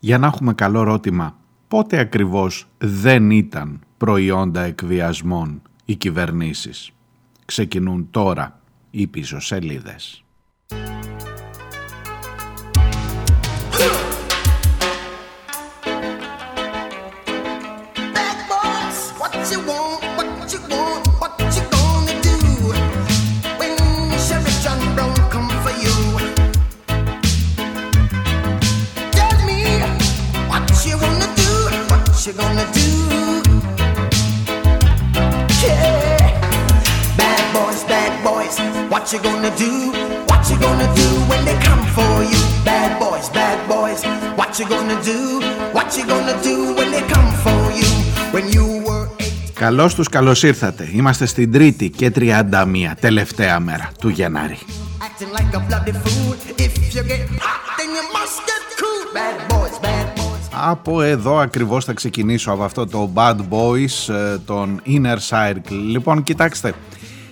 για να έχουμε καλό ρώτημα πότε ακριβώς δεν ήταν προϊόντα εκβιασμών οι κυβερνήσεις; Ξεκινούν τώρα οι πίσω σελίδες. Καλώς τους καλώς ήρθατε. Είμαστε στην τρίτη και 31 τελευταία μέρα του Γενάρη. Like από εδώ ακριβώς θα ξεκινήσω από αυτό το Bad Boys, ε, τον Inner Circle. Λοιπόν, κοιτάξτε,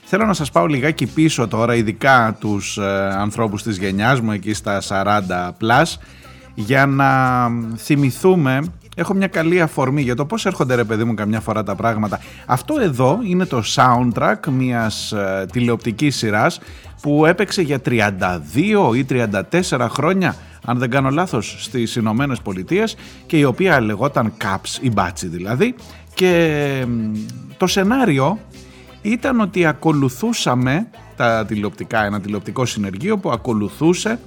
θέλω να σας πάω λιγάκι πίσω τώρα, ειδικά τους ε, ανθρώπους της γενιάς μου, εκεί στα 40 plus, για να θυμηθούμε Έχω μια καλή αφορμή για το πώς έρχονται ρε παιδί μου καμιά φορά τα πράγματα. Αυτό εδώ είναι το soundtrack μιας ε, τηλεοπτικής σειράς που έπαιξε για 32 ή 34 χρόνια αν δεν κάνω λάθος, στις Ηνωμένες Πολιτείες και η οποία λεγόταν Caps, η μπάτσι δηλαδή και το σενάριο ήταν ότι ακολουθούσαμε τα τηλεοπτικά, ένα τηλεοπτικό συνεργείο που ακολουθούσε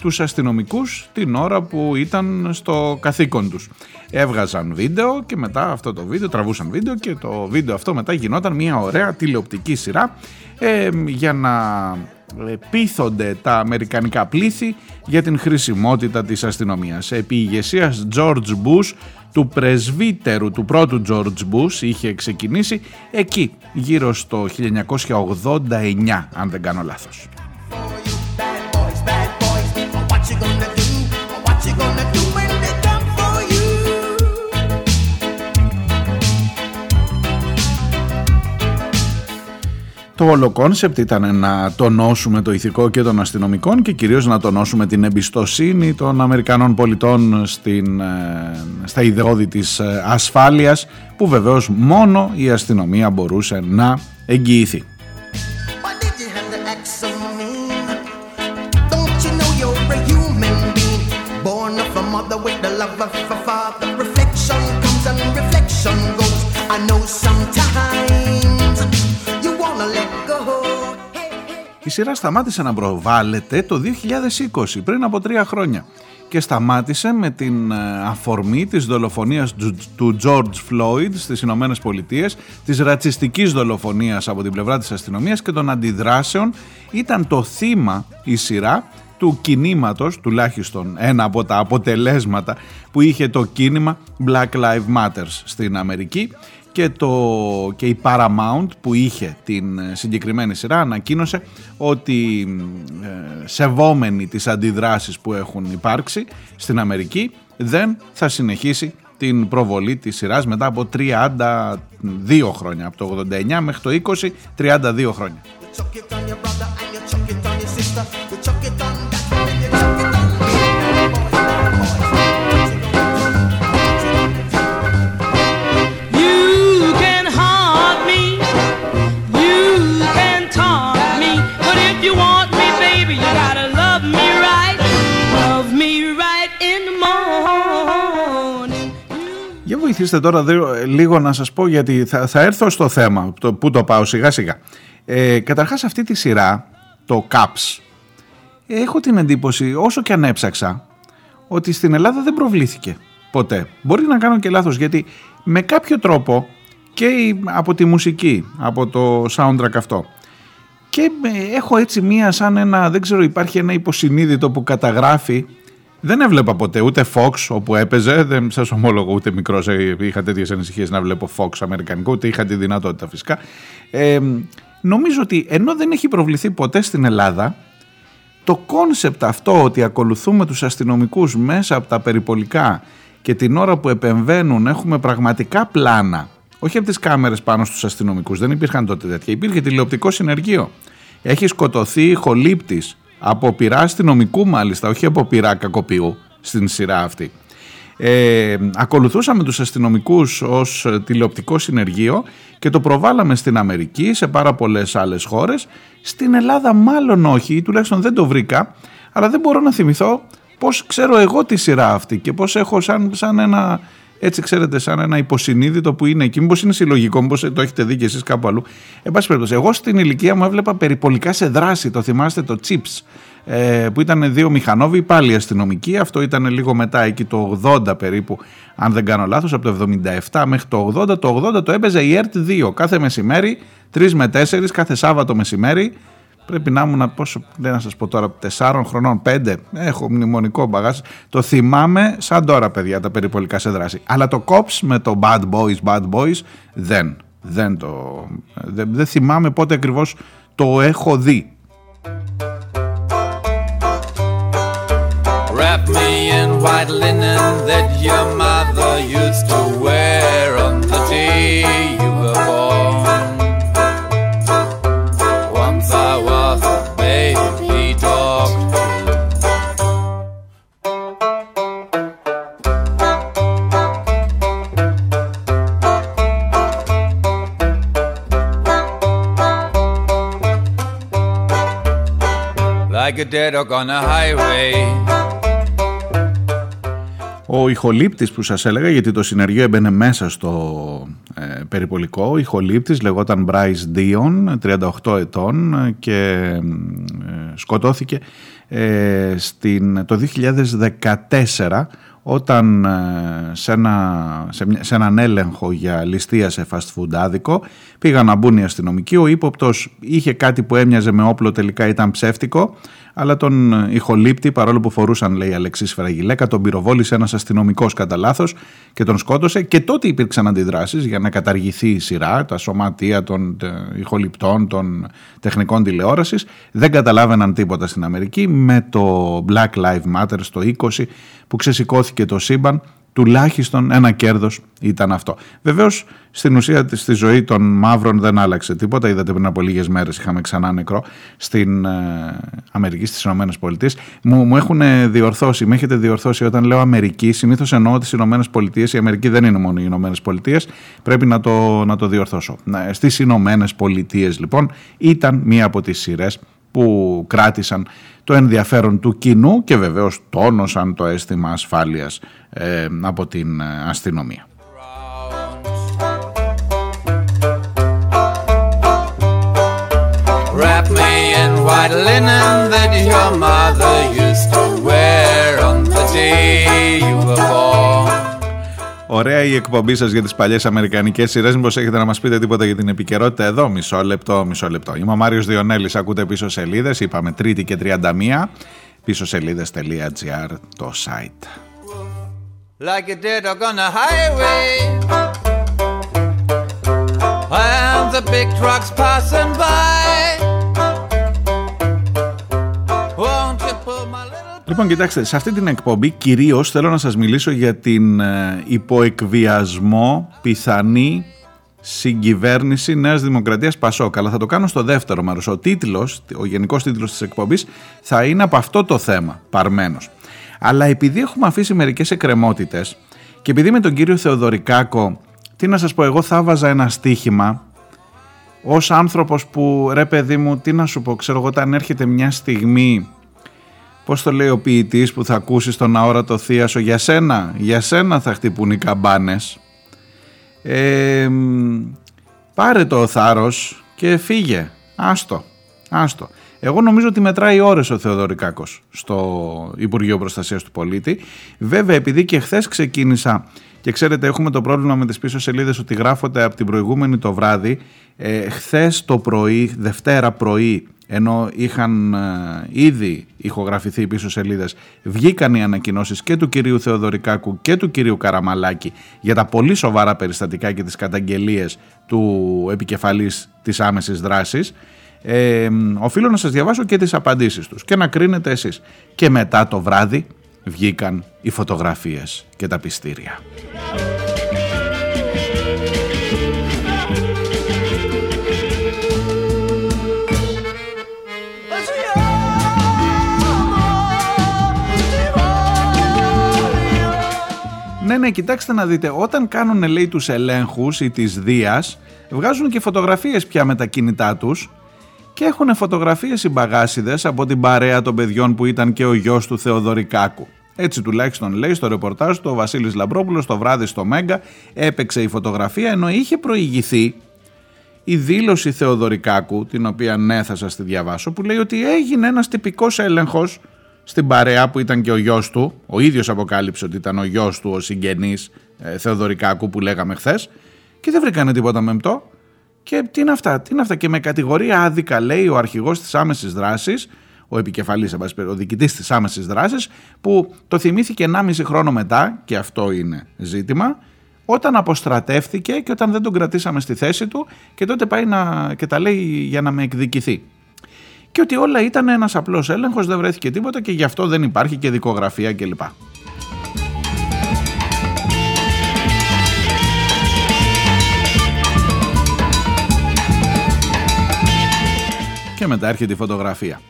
τους αστυνομικούς την ώρα που ήταν στο καθήκον τους. Έβγαζαν βίντεο και μετά αυτό το βίντεο, τραβούσαν βίντεο και το βίντεο αυτό μετά γινόταν μια ωραία τηλεοπτική σειρά ε, για να πείθονται τα αμερικανικά πλήθη για την χρησιμότητα της αστυνομίας. Επί ηγεσίας George Bush, του πρεσβύτερου του πρώτου George Bush, είχε ξεκινήσει εκεί γύρω στο 1989 αν δεν κάνω λάθος. Το όλο concept ήταν να τονώσουμε το ηθικό και των αστυνομικών και κυρίως να τονώσουμε την εμπιστοσύνη των Αμερικανών πολιτών στην, ε, στα ιδεώδη της ε, ασφάλειας που βεβαίως μόνο η αστυνομία μπορούσε να εγγυηθεί. Η σειρά σταμάτησε να προβάλλεται το 2020, πριν από τρία χρόνια. Και σταμάτησε με την ε, αφορμή της δολοφονίας του George Floyd στις Ηνωμένες Πολιτείες, της ρατσιστικής δολοφονίας από την πλευρά της αστυνομίας και των αντιδράσεων. Ήταν το θύμα η σειρά του κινήματος, τουλάχιστον ένα από τα αποτελέσματα που είχε το κίνημα Black Lives Matter στην Αμερική και, το, και η Paramount που είχε την ε, συγκεκριμένη σειρά ανακοίνωσε ότι ε, σεβόμενοι τις αντιδράσεις που έχουν υπάρξει στην δεν θα συνεχίσει την προβολή της σειράς μετά από 32 χρόνια, από το 89 μέχρι το 20, 32 χρόνια. Βοηθήστε τώρα λίγο να σας πω γιατί θα, θα έρθω στο θέμα, το, που το πάω σιγά σιγά. Ε, καταρχάς αυτή τη σειρά, το CAPS, έχω την εντύπωση όσο και αν έψαξα ότι στην Ελλάδα δεν προβλήθηκε ποτέ. Μπορεί να κάνω και λάθος γιατί με κάποιο τρόπο και από τη μουσική, από το soundtrack αυτό και ε, έχω έτσι μία σαν ένα, δεν ξέρω υπάρχει ένα υποσυνείδητο που καταγράφει δεν έβλεπα ποτέ ούτε Fox όπου έπαιζε. Δεν σας ομολογώ ούτε μικρός. Ε, είχα τέτοιες ανησυχίες να βλέπω Fox αμερικανικό, ούτε είχα τη δυνατότητα φυσικά. Ε, νομίζω ότι ενώ δεν έχει προβληθεί ποτέ στην Ελλάδα, το concept αυτό ότι ακολουθούμε τους αστυνομικούς μέσα από τα περιπολικά και την ώρα που επεμβαίνουν έχουμε πραγματικά πλάνα, όχι από τις κάμερες πάνω στους αστυνομικούς, δεν υπήρχαν τότε τέτοια, υπήρχε τηλεοπτικό συνεργείο. Έχει σκοτωθεί ηχολήπτης από πειρά αστυνομικού μάλιστα, όχι από πειρά κακοποιού στην σειρά αυτή. Ε, ακολουθούσαμε τους αστυνομικούς ως τηλεοπτικό συνεργείο και το προβάλαμε στην Αμερική, σε πάρα πολλές άλλες χώρες. Στην Ελλάδα μάλλον όχι, ή τουλάχιστον δεν το βρήκα, αλλά δεν μπορώ να θυμηθώ πώς ξέρω εγώ τη σειρά αυτή και πώς έχω σαν, σαν ένα έτσι ξέρετε σαν ένα υποσυνείδητο που είναι εκεί. Μήπως είναι συλλογικό, μήπως το έχετε δει και εσείς κάπου αλλού. Εν πάση περιπτώσει, εγώ στην ηλικία μου έβλεπα περιπολικά σε δράση, το θυμάστε το Chips, ε, που ήταν δύο μηχανόβοι, πάλι αστυνομικοί. Αυτό ήταν λίγο μετά, εκεί το 80 περίπου, αν δεν κάνω λάθος, από το 77 μέχρι το 80. Το 80 το έπαιζε η ΕΡΤ 2, κάθε μεσημέρι, 3 με 4, κάθε Σάββατο μεσημέρι, Πρέπει να ήμουν, πόσο, δεν να σας πω τώρα, τεσσάρων χρονών, πέντε, έχω μνημονικό μπαγάζ. Το θυμάμαι σαν τώρα, παιδιά, τα περιπολικά σε δράση. Αλλά το COPS με το Bad Boys, Bad Boys, δεν. Δεν το... Δεν, δεν θυμάμαι πότε ακριβώς το έχω δει. Wrap me in white linen that your mother used to wear on the day Ο ηχολήπτης που σας έλεγα, γιατί το συνεργείο έμπαινε μέσα στο ε, περιπολικό, ο ηχολήπτης λεγόταν Bryce Dion, 38 ετών και ε, σκοτώθηκε ε, στην, το 2014 όταν ε, σε, ένα, σε, σε έναν έλεγχο για ληστεία σε fast food άδικο πήγαν να μπουν οι αστυνομικοί, ο ύποπτος είχε κάτι που έμοιαζε με όπλο τελικά ήταν ψεύτικο αλλά τον ηχολήπτη παρόλο που φορούσαν λέει Αλεξής Φραγιλέκα τον πυροβόλησε ένας αστυνομικός κατά λάθος και τον σκότωσε. Και τότε υπήρξαν αντιδράσεις για να καταργηθεί η σειρά, τα σωματεία των ηχοληπτών, των τεχνικών τηλεόρασης. Δεν καταλάβαιναν τίποτα στην Αμερική με το Black Lives Matter στο 20 που ξεσηκώθηκε το σύμπαν τουλάχιστον ένα κέρδος ήταν αυτό. Βεβαίως στην ουσία στη ζωή των μαύρων δεν άλλαξε τίποτα. Είδατε πριν από λίγες μέρες είχαμε ξανά νεκρό στην ε, Αμερική, στις Ηνωμένες Πολιτείες. Μου, μου έχουν διορθώσει, με έχετε διορθώσει όταν λέω Αμερική, συνήθως εννοώ τις Ηνωμένες Πολιτείες. Η Αμερική δεν είναι μόνο οι Ηνωμένες Πολιτείες, πρέπει να το, να το διορθώσω. Ε, στις Ηνωμένες Πολιτείες λοιπόν ήταν μία από τις σειρές που κράτησαν το ενδιαφέρον του κοινού και βεβαίως τόνωσαν το αίσθημα ασφάλειας ε, από την ε, αστυνομία. Wrap me in white linen that your mother used to wear on the day you were born. Ωραία η εκπομπή σας για τις παλιές αμερικανικές σειρές. Μήπως έχετε να μας πείτε τίποτα για την επικαιρότητα εδώ; Μισό λεπτό, μισό λεπτό. Είμαι ο Μάριος Διονέλης, ακούτε πίσω σελίδες. Είπαμε τρίτη και 31. Πίσω σελίδες.gr το site. Like a dead dog on a highway And the big trucks passing by Λοιπόν, κοιτάξτε, σε αυτή την εκπομπή κυρίως θέλω να σας μιλήσω για την ε, υποεκβιασμό πιθανή συγκυβέρνηση Νέας Δημοκρατίας Πασόκ. Αλλά θα το κάνω στο δεύτερο μέρος. Ο τίτλος, ο γενικός τίτλος της εκπομπής θα είναι από αυτό το θέμα, παρμένος. Αλλά επειδή έχουμε αφήσει μερικές εκκρεμότητες και επειδή με τον κύριο Θεοδωρικάκο, τι να σας πω, εγώ θα βάζα ένα στίχημα ως άνθρωπος που, ρε παιδί μου, τι να σου πω, ξέρω εγώ, όταν έρχεται μια στιγμή Πώς το λέει ο ποιητής που θα ακούσει στον αόρατο θείασο για σένα, για σένα θα χτυπούν οι καμπάνες. Ε, πάρε το θάρρος και φύγε. Άστο, άστο. Εγώ νομίζω ότι μετράει ώρες ο Θεοδωρικάκος στο Υπουργείο Προστασίας του Πολίτη. Βέβαια επειδή και χθες ξεκίνησα και ξέρετε έχουμε το πρόβλημα με τις πίσω σελίδες ότι γράφονται από την προηγούμενη το βράδυ. Ε, χθες το πρωί, Δευτέρα πρωί ενώ είχαν ε, ήδη ηχογραφηθεί πίσω σελίδες βγήκαν οι ανακοινώσεις και του κυρίου Θεοδωρικάκου και του κυρίου Καραμαλάκη για τα πολύ σοβαρά περιστατικά και τις καταγγελίες του επικεφαλής της άμεσης δράσης ε, οφείλω να σας διαβάσω και τις απαντήσεις τους και να κρίνετε εσείς. Και μετά το βράδυ βγήκαν οι φωτογραφίες και τα πιστήρια Ναι, ναι, κοιτάξτε να δείτε, όταν κάνουν λέει τους ελέγχους ή της Δίας, βγάζουν και φωτογραφίες πια με τα κινητά τους και έχουν φωτογραφίες οι μπαγάσιδες από την παρέα των παιδιών που ήταν και ο γιος του Θεοδωρικάκου. Έτσι τουλάχιστον λέει στο ρεπορτάζ του ο Βασίλης Λαμπρόπουλος το βράδυ στο Μέγκα έπαιξε η φωτογραφία ενώ είχε προηγηθεί η δήλωση Θεοδωρικάκου, την οποία ναι θα σας τη διαβάσω, που λέει ότι έγινε ένας τυπικός έλεγχος στην παρέα που ήταν και ο γιος του, ο ίδιος αποκάλυψε ότι ήταν ο γιος του, ο συγγενής ε, Θεοδωρικάκου που λέγαμε χθες και δεν βρήκανε τίποτα μεμπτό. Και τι είναι αυτά, τι είναι αυτά. Και με κατηγορία άδικα λέει ο αρχηγός της άμεσης δράσης, ο επικεφαλής, ο διοικητής της άμεσης δράσης, που το θυμήθηκε 1,5 χρόνο μετά, και αυτό είναι ζήτημα, όταν αποστρατεύθηκε και όταν δεν τον κρατήσαμε στη θέση του και τότε πάει να, και τα λέει για να με εκδικηθεί. Και ότι όλα ήταν ένας απλός έλεγχος, δεν βρέθηκε τίποτα και γι' αυτό δεν υπάρχει και δικογραφία κλπ. Και μετά έρχεται η φωτογραφία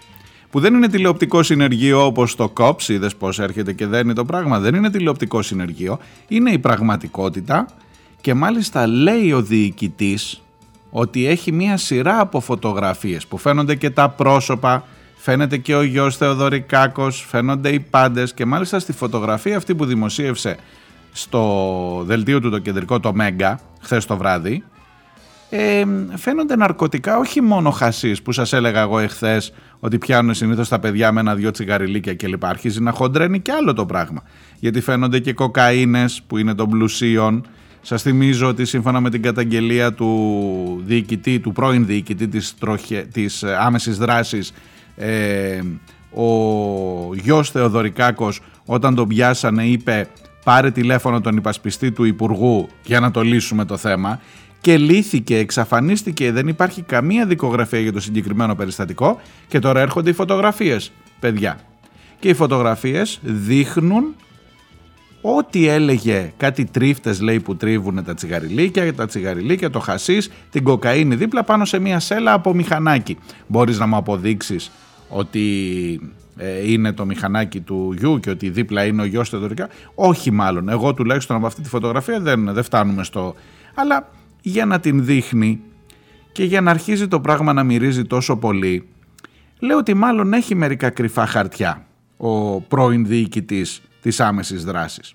που δεν είναι τηλεοπτικό συνεργείο όπως το COPS, είδες πώς έρχεται και δεν είναι το πράγμα, δεν είναι τηλεοπτικό συνεργείο, είναι η πραγματικότητα και μάλιστα λέει ο διοικητής ότι έχει μία σειρά από φωτογραφίες που φαίνονται και τα πρόσωπα, φαίνεται και ο γιος Θεοδωρικάκος, φαίνονται οι πάντες και μάλιστα στη φωτογραφία αυτή που δημοσίευσε στο δελτίο του το κεντρικό το Μέγκα χθες το βράδυ ε, φαίνονται ναρκωτικά όχι μόνο χασίς που σας έλεγα εγώ εχθές ότι πιάνουν συνήθως τα παιδιά με ένα-δυο τσιγαριλίκια κλπ. Αρχίζει να χοντρένει και άλλο το πράγμα. Γιατί φαίνονται και κοκαίνες που είναι των πλουσίων. Σας θυμίζω ότι σύμφωνα με την καταγγελία του διοικητή, του πρώην διοικητή της, τροχε, της άμεσης δράσης, ε, ο γιος Θεοδωρικάκος όταν τον πιάσανε είπε πάρε τηλέφωνο τον υπασπιστή του Υπουργού για να το λύσουμε το θέμα και λύθηκε, εξαφανίστηκε, δεν υπάρχει καμία δικογραφία για το συγκεκριμένο περιστατικό και τώρα έρχονται οι φωτογραφίες, παιδιά. Και οι φωτογραφίες δείχνουν ό,τι έλεγε κάτι τρίφτες λέει που τρίβουν τα τσιγαριλίκια, τα τσιγαριλίκια, το χασίς, την κοκαίνη δίπλα πάνω σε μια σέλα από μηχανάκι. Μπορείς να μου αποδείξεις ότι ε, είναι το μηχανάκι του γιου και ότι δίπλα είναι ο γιος του Όχι μάλλον, εγώ τουλάχιστον από αυτή τη φωτογραφία δεν, δεν φτάνουμε στο... Αλλά για να την δείχνει και για να αρχίζει το πράγμα να μυρίζει τόσο πολύ, λέω ότι μάλλον έχει μερικά κρυφά χαρτιά ο πρώην διοικητής της άμεσης δράσης.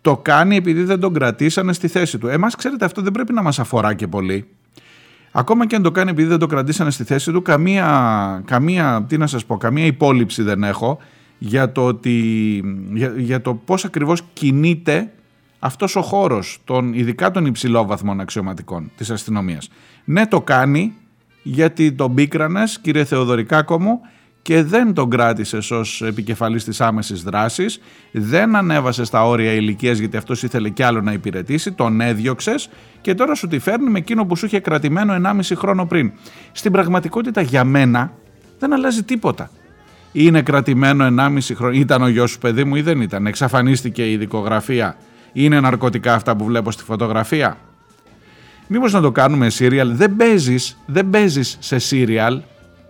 Το κάνει επειδή δεν τον κρατήσανε στη θέση του. Εμάς ξέρετε αυτό δεν πρέπει να μας αφορά και πολύ. Ακόμα και αν το κάνει επειδή δεν το κρατήσανε στη θέση του, καμία, καμία, τι να σας πω, καμία υπόλοιψη δεν έχω για το, ότι, για, για το πώς ακριβώς κινείται αυτός ο χώρος, των, ειδικά των υψηλόβαθμων αξιωματικών της αστυνομίας. Ναι το κάνει γιατί τον πίκρανες κύριε Θεοδωρικάκο μου και δεν τον κράτησες ως επικεφαλής της άμεσης δράσης, δεν ανέβασες στα όρια ηλικίας γιατί αυτός ήθελε κι άλλο να υπηρετήσει, τον έδιωξες και τώρα σου τη φέρνει με εκείνο που σου είχε κρατημένο 1,5 χρόνο πριν. Στην πραγματικότητα για μένα δεν αλλάζει τίποτα. Είναι κρατημένο 1,5 χρόνο, ήταν ο γιος σου παιδί μου ή δεν ήταν, εξαφανίστηκε η δικογραφία είναι ναρκωτικά αυτά που βλέπω στη φωτογραφία; Μήπως να το κάνουμε σύριαλ. Δεν παίζεις, δεν παίζεις σε σύριαλ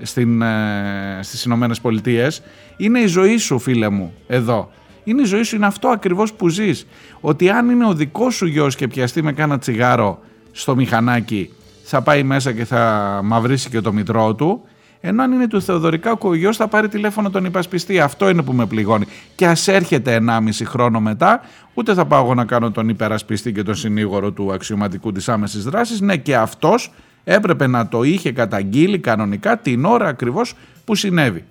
στην, ε, στις Ηνωμένες Πολιτείες. Είναι η ζωή σου φίλε μου εδώ. Είναι η ζωή σου, είναι αυτό ακριβώς που ζεις. Ότι αν είναι ο δικός σου γιος και πιαστεί με κάνα τσιγάρο στο μηχανάκι θα πάει μέσα και θα μαυρίσει και το μητρό του ενώ αν είναι του Θεοδωρικά ο γιος θα πάρει τηλέφωνο τον υπασπιστή. Αυτό είναι που με πληγώνει. Και ας έρχεται 1,5 χρόνο μετά, ούτε θα πάω εγώ να κάνω τον υπερασπιστή και τον συνήγορο του αξιωματικού της άμεσης δράσης. Ναι, και αυτός έπρεπε να το είχε καταγγείλει κανονικά την ώρα ακριβώς που συνέβη.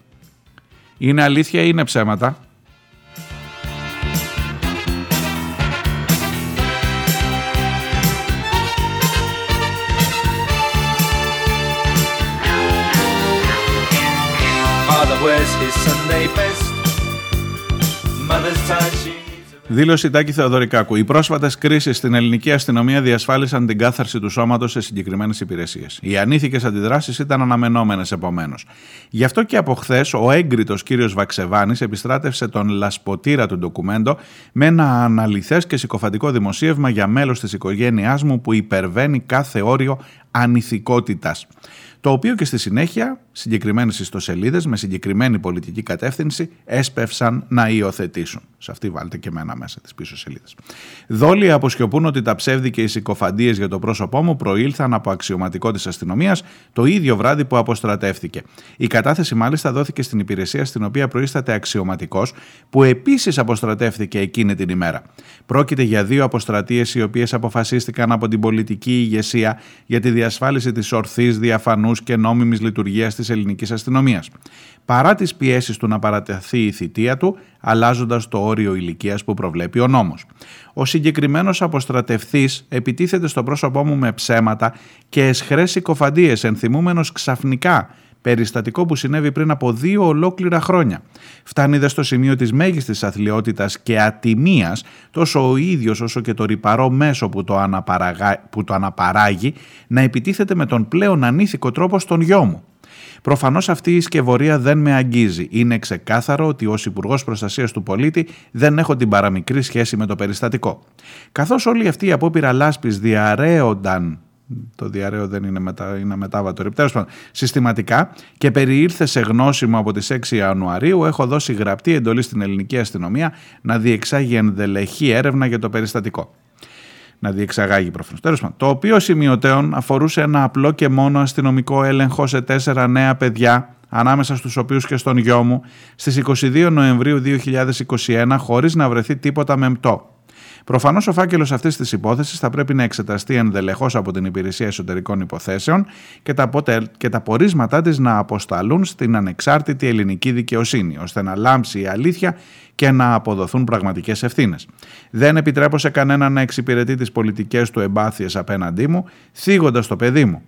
Είναι αλήθεια ή είναι ψέματα; Δήλωση Τάκη Θεοδωρικάκου. Οι πρόσφατες κρίσεις στην ελληνική αστυνομία διασφάλισαν την κάθαρση του σώματος σε συγκεκριμένες υπηρεσίες. Οι ανήθικες αντιδράσεις ήταν αναμενόμενες επομένως. Γι' αυτό και από χθες ο έγκριτος κύριος Βαξεβάνης επιστράτευσε τον λασποτήρα του ντοκουμέντο με ένα αναλυθές και συκοφαντικό δημοσίευμα για μέλος της οικογένειάς μου που υπερβαίνει κάθε όριο ανηθικότητας το οποίο και στη συνέχεια συγκεκριμένες ιστοσελίδες με συγκεκριμένη πολιτική κατεύθυνση έσπευσαν να υιοθετήσουν. Σε αυτή βάλτε και μένα μέσα τις πίσω σελίδες. Δόλοι αποσιωπούν ότι τα ψεύδι και οι συκοφαντίες για το πρόσωπό μου προήλθαν από αξιωματικό της αστυνομίας το ίδιο βράδυ που αποστρατεύτηκε. Η κατάθεση μάλιστα δόθηκε στην υπηρεσία στην οποία προείσταται αξιωματικός, που επίσης αποστρατεύτηκε εκείνη την ημέρα. Πρόκειται για δύο αποστρατείες οι οποίες αποφασίστηκαν από την πολιτική ηγεσία για τη διασφάλιση της ορθής, διαφανούς και νόμιμης λειτουργίας της ελληνικής αστυνομίας. Παρά τις πιέσεις του να παρατεθεί η θητεία του, αλλάζοντας το όριο ηλικίας που προβλέπει ο νόμος. Ο συγκεκριμένος αποστρατευτή επιτίθεται στο πρόσωπό μου με ψέματα και εσχρές συκοφαντίες, ενθυμούμενος ξαφνικά περιστατικό που συνέβη πριν από δύο ολόκληρα χρόνια. Φτάνει δε στο σημείο της μέγιστης αθλειότητας και ατιμίας τόσο ο ίδιος όσο και το ρηπαρό μέσο που το, που το αναπαράγει να επιτίθεται με τον πλέον ανήθικο τρόπο στον γιο μου. Προφανώς αυτή η σκευωρία δεν με αγγίζει. Είναι ξεκάθαρο ότι ως Υπουργός Προστασίας του Πολίτη δεν έχω την παραμικρή σχέση με το περιστατικό. Καθώς όλοι αυτοί οι απόπειρα λάσπης διαρρέονταν το διαρρέο δεν είναι, μετα, είναι μετάβατο ρηπτέρος συστηματικά και περιήρθε σε γνώση μου από τις 6 Ιανουαρίου έχω δώσει γραπτή εντολή στην ελληνική αστυνομία να διεξάγει ενδελεχή έρευνα για το περιστατικό. Να διεξαγάγει προφανώς. Τέλος πάντων, το οποίο σημειωτέων αφορούσε ένα απλό και μόνο αστυνομικό έλεγχο σε τέσσερα νέα παιδιά ανάμεσα στους οποίους και στον γιο μου στις 22 Νοεμβρίου 2021 χωρίς να βρεθεί τίποτα μεμπτό. Προφανώς ο φάκελος αυτής της υπόθεσης θα πρέπει να εξεταστεί ενδελεχώς από την Υπηρεσία Εσωτερικών Υποθέσεων και τα, και τα πορίσματά της να αποσταλούν στην ανεξάρτητη ελληνική δικαιοσύνη, ώστε να λάμψει η αλήθεια και να αποδοθούν πραγματικές ευθύνες. Δεν επιτρέπω σε κανέναν να εξυπηρετεί τις πολιτικές του εμπάθειες απέναντί μου, θίγοντας το παιδί μου.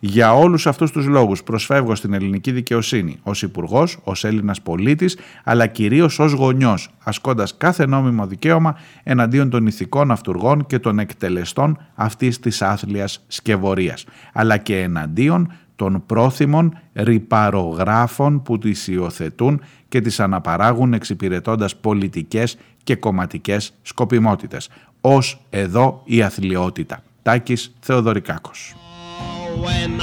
Για όλους αυτούς τους λόγους προσφεύγω στην ελληνική δικαιοσύνη ως Υπουργός, ως Έλληνας πολίτης, αλλά κυρίως ως γονιός, ασκώντας κάθε νόμιμο δικαίωμα εναντίον των ηθικών αυτούργων και των εκτελεστών αυτής της άθλιας σκευωρίας, αλλά και εναντίον των πρόθυμων ρηπαρογράφων που τις υιοθετούν και τις αναπαράγουν εξυπηρετώντας πολιτικές και κομματικές σκοπιμότητες. Ως εδώ η αθλειότητα. Τάκης Θεοδωρικάκος. when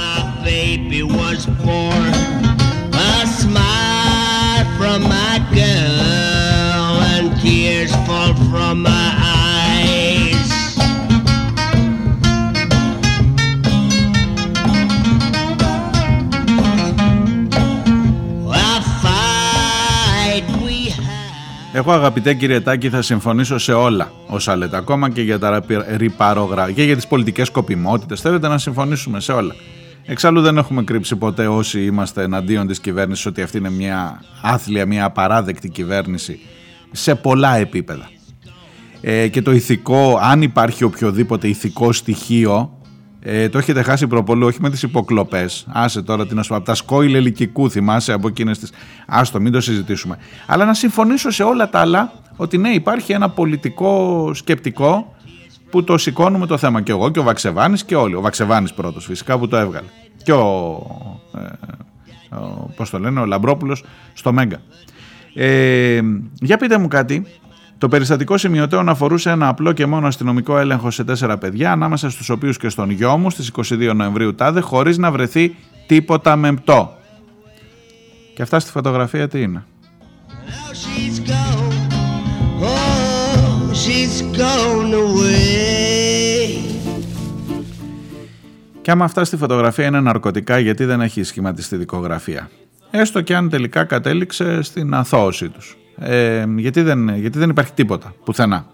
my Εγώ αγαπητέ κύριε Τάκη θα συμφωνήσω σε όλα όσα λέτε ακόμα και για τα ρηπαρογραφία και για τις πολιτικές σκοπιμότητες θέλετε να συμφωνήσουμε σε όλα Εξάλλου δεν έχουμε κρύψει ποτέ όσοι είμαστε εναντίον της κυβέρνησης ότι αυτή είναι μια άθλια, μια απαράδεκτη κυβέρνηση σε πολλά επίπεδα. Ε, και το ηθικό, αν υπάρχει οποιοδήποτε ηθικό στοιχείο, ε, το έχετε χάσει προπολού, όχι με τις υποκλοπές. Άσε τώρα την από τα σκόιλ ελικικού, θυμάσαι από εκείνες τις... Άστο, μην το συζητήσουμε. Αλλά να συμφωνήσω σε όλα τα άλλα ότι ναι υπάρχει ένα πολιτικό σκεπτικό που το σηκώνουμε το θέμα και εγώ και ο Βαξεβάνης και όλοι. Ο Βαξεβάνης πρώτος φυσικά που το έβγαλε. Και ο, ε, ο πώς το λένε, ο Λαμπρόπουλος στο Μέγκα. Ε, για πείτε μου κάτι, το περιστατικό σημειωτέων αφορούσε ένα απλό και μόνο αστυνομικό έλεγχο σε τέσσερα παιδιά, ανάμεσα στους οποίους και στον γιο μου στις 22 Νοεμβρίου τάδε, χωρίς να βρεθεί τίποτα μεμπτό. Και αυτά στη φωτογραφία τι είναι; Και άμα αυτά στη φωτογραφία είναι ναρκωτικά, γιατί δεν έχει σχηματιστεί δικογραφία; Έστω και αν τελικά κατέληξε στην αθώωση τους. Ε, γιατί, δεν, γιατί δεν υπάρχει τίποτα, πουθενά.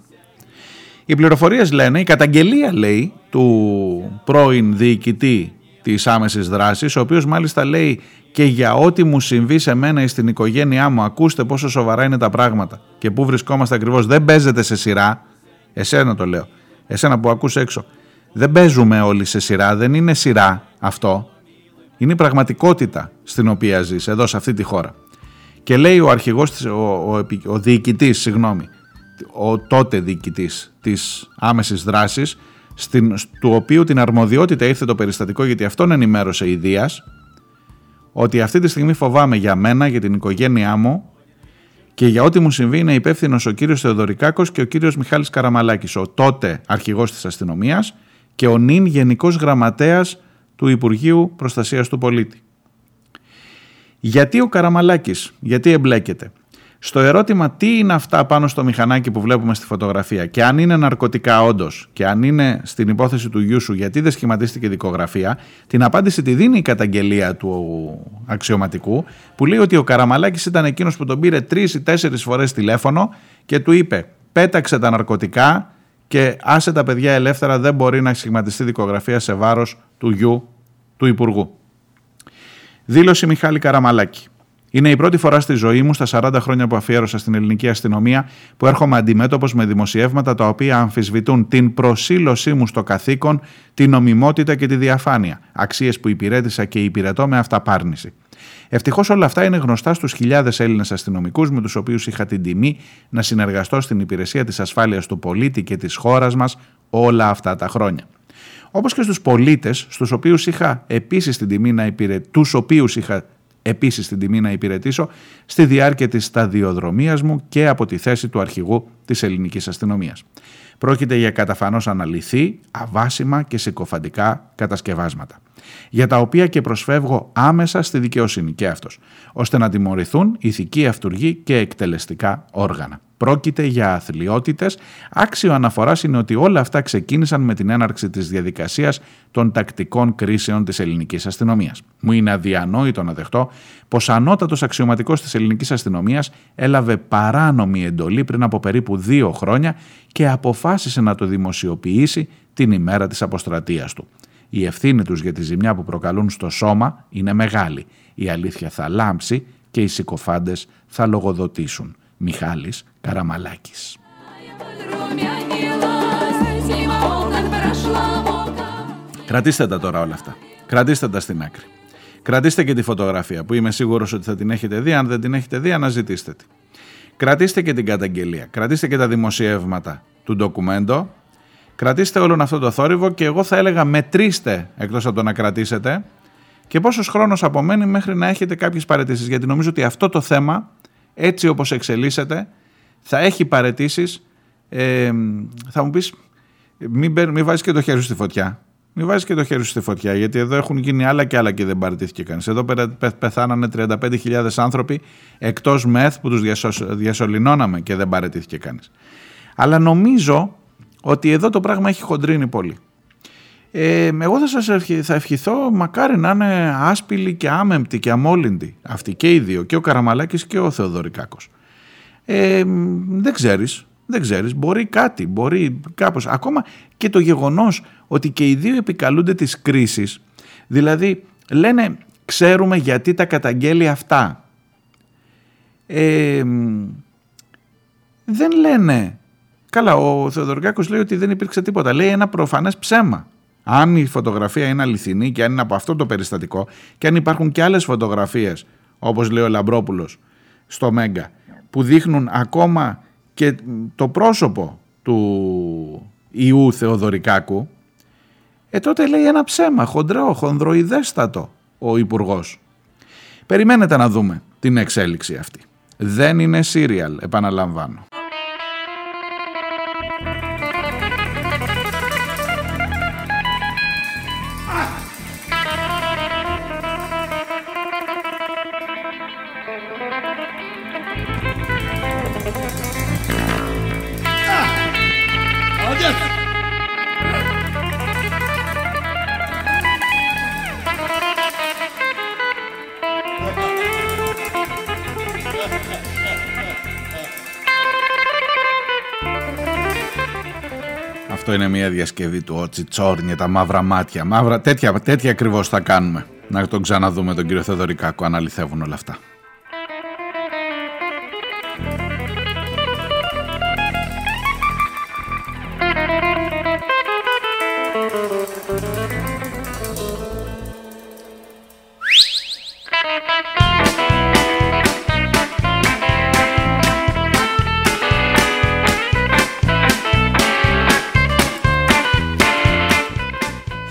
Οι πληροφορίες λένε, η καταγγελία λέει του πρώην διοικητή της άμεσης δράσης, ο οποίος μάλιστα λέει και για ό,τι μου συμβεί σε μένα ή στην οικογένειά μου, ακούστε πόσο σοβαρά είναι τα πράγματα και πού βρισκόμαστε ακριβώς. Δεν παίζεται σε σειρά, Εσένα το λέω. Εσένα που ακούς έξω. Δεν παίζουμε όλοι σε σειρά, δεν είναι σειρά αυτό. Είναι η πραγματικότητα στην οποία ζεις εδώ σε αυτή τη χώρα. Και λέει ο αρχηγός, ο, ο, ο διοικητής, συγγνώμη, ο τότε διοικητής της άμεσης δράσης, στην, του οποίου την αρμοδιότητα ήρθε το περιστατικό γιατί αυτόν ενημέρωσε η Δίας, ότι αυτή τη στιγμή φοβάμαι για μένα, για την οικογένειά μου και για ό,τι μου συμβεί είναι υπεύθυνος ο κύριος Θεοδωρικάκος και ο κύριος Μιχάλης Καραμαλάκης, ο τότε αρχηγός της αστυνομίας και ο νυν γενικός γραμματέας του Υπουργείου Προστασίας του Πολίτη. Γιατί ο Καραμαλάκης, γιατί εμπλέκεται; Στο ερώτημα τι είναι αυτά πάνω στο μηχανάκι που βλέπουμε στη φωτογραφία και αν είναι ναρκωτικά όντως και αν είναι στην υπόθεση του γιού σου γιατί δεν σχηματίστηκε δικογραφία, την απάντηση τη δίνει η καταγγελία του αξιωματικού που λέει ότι ο Καραμαλάκης ήταν εκείνος που τον πήρε τρεις ή τέσσερις φορές τηλέφωνο και του είπε πέταξε τα ναρκωτικά και άσε τα παιδιά ελεύθερα δεν μπορεί να σχηματιστεί δικογραφία σε βάρος του γιου του Υπουργού. Δήλωση Μιχάλη Καραμαλάκη. Είναι η πρώτη φορά στη ζωή μου, στα 40 χρόνια που αφιέρωσα στην ελληνική αστυνομία, που έρχομαι αντιμέτωπος με δημοσιεύματα τα οποία αμφισβητούν την προσήλωσή μου στο καθήκον, την νομιμότητα και τη διαφάνεια. Αξίες που υπηρέτησα και υπηρετώ με αυταπάρνηση. Ευτυχώς όλα αυτά είναι γνωστά στους χιλιάδες Έλληνες αστυνομικούς με τους οποίους είχα την τιμή να συνεργαστώ στην υπηρεσία της ασφάλειας του πολίτη και της χώρας μας όλα αυτά τα χρόνια. Όπως και στους πολίτες, στους οποίους είχα επίσης την τιμή να υπηρετήσω, τους οποίους είχα επίσης την τιμή να υπηρετήσω στη διάρκεια της σταδιοδρομίας μου και από τη θέση του αρχηγού της ελληνικής αστυνομίας. Πρόκειται για καταφανώς αναλυθή, αβάσιμα και συκοφαντικά κατασκευάσματα, για τα οποία και προσφεύγω άμεσα στη δικαιοσύνη και αυτός, ώστε να τιμωρηθούν ηθικοί αυτούργοι και εκτελεστικά όργανα. Πρόκειται για αθλειότητες. Άξιο αναφοράς είναι ότι όλα αυτά ξεκίνησαν με την έναρξη της διαδικασίας των τακτικών κρίσεων της ελληνικής αστυνομίας. Μου είναι αδιανόητο να δεχτώ πως ανώτατος αξιωματικός της ελληνικής αστυνομίας έλαβε παράνομη εντολή πριν από περίπου δύο χρόνια και αποφάσισε να το δημοσιοποιήσει την ημέρα της αποστρατείας του. Η ευθύνη τους για τη ζημιά που προκαλούν στο σώμα είναι μεγάλη. Η αλήθεια θα λάμψει και οι συκοφάντες θα λογοδοτήσουν. Μιχάλης Καραμαλάκης. Κρατήστε τα τώρα όλα αυτά. Κρατήστε τα στην άκρη. Κρατήστε και τη φωτογραφία που είμαι σίγουρος ότι θα την έχετε δει. Αν δεν την έχετε δει, αναζητήστε τη. Κρατήστε και την καταγγελία. Κρατήστε και τα δημοσιεύματα του ντοκουμέντο. Κρατήστε όλον αυτό το θόρυβο και εγώ θα έλεγα μετρήστε εκτός από το να κρατήσετε και πόσος χρόνος απομένει μέχρι να έχετε κάποιες παρετήσεις. Γιατί νομίζω ότι αυτό το θέμα έτσι όπως εξελίσσεται θα έχει παρετήσεις. Ε, θα μου πεις μην, μην βάζεις και το χέρι σου στη φωτιά. Μην βάζεις και το χέρι σου στη φωτιά γιατί εδώ έχουν γίνει άλλα και άλλα και δεν παρετήθηκε κανείς. Εδώ πεθάνανε 35.000 άνθρωποι εκτός μεθ που τους διασωληνώναμε και δεν παρετήθηκε κανείς. Αλλά νομίζω ότι εδώ το πράγμα έχει χοντρίνει πολύ. Ε, εγώ θα σας θα ευχηθώ μακάρι να είναι άσπηλοι και άμεμπτοι και αμόλυντοι αυτοί και οι δύο και ο Καραμαλάκης και ο Θεοδωρικάκος. Ε, δεν ξέρεις δεν ξέρεις, μπορεί κάτι, μπορεί κάπως. Ακόμα και το γεγονός ότι και οι δύο επικαλούνται τις κρίσεις δηλαδή λένε ξέρουμε γιατί τα καταγγέλει αυτά. Ε, δεν λένε Καλά, ο Θεοδωρικάκος λέει ότι δεν υπήρξε τίποτα. Λέει ένα προφανές ψέμα αν η φωτογραφία είναι αληθινή και αν είναι από αυτό το περιστατικό και αν υπάρχουν και άλλες φωτογραφίες όπως λέει ο Λαμπρόπουλος στο Μέγκα που δείχνουν ακόμα και το πρόσωπο του Ιού Θεοδωρικάκου ε τότε λέει ένα ψέμα χοντρό, χονδροειδέστατο ο υπουργός. Περιμένετε να δούμε την εξέλιξη αυτή. Δεν είναι serial, επαναλαμβάνω. Είναι μια διασκευή του Ότσι Τσόρνια, τα μαύρα μάτια. Μαύρα, τέτοια, τέτοια ακριβώς θα κάνουμε. Να τον ξαναδούμε τον κύριο Θεοδωρικάκο, αν αληθεύουν όλα αυτά.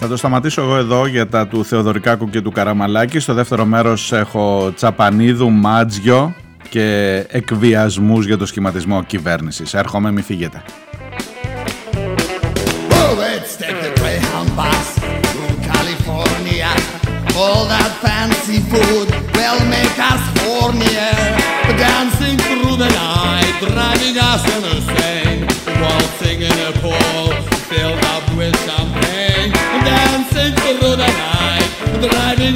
Θα το σταματήσω εγώ εδώ για τα του Θεοδωρικάκου και του Καραμαλάκη. Στο δεύτερο μέρος έχω Τσαπανίδου, Μάτζιο και εκβιασμούς για το σχηματισμό κυβέρνησης. Έρχομαι, μη φύγετε. All that fancy food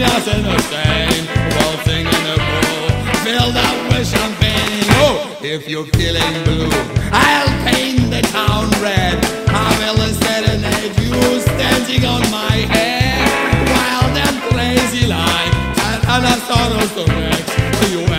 us in the same Waltzing in the pool Filled up with champagne Oh, if you're feeling blue I'll paint the town red. I will serenade you Standing on my head Wild and crazy life And other sorrows to vex For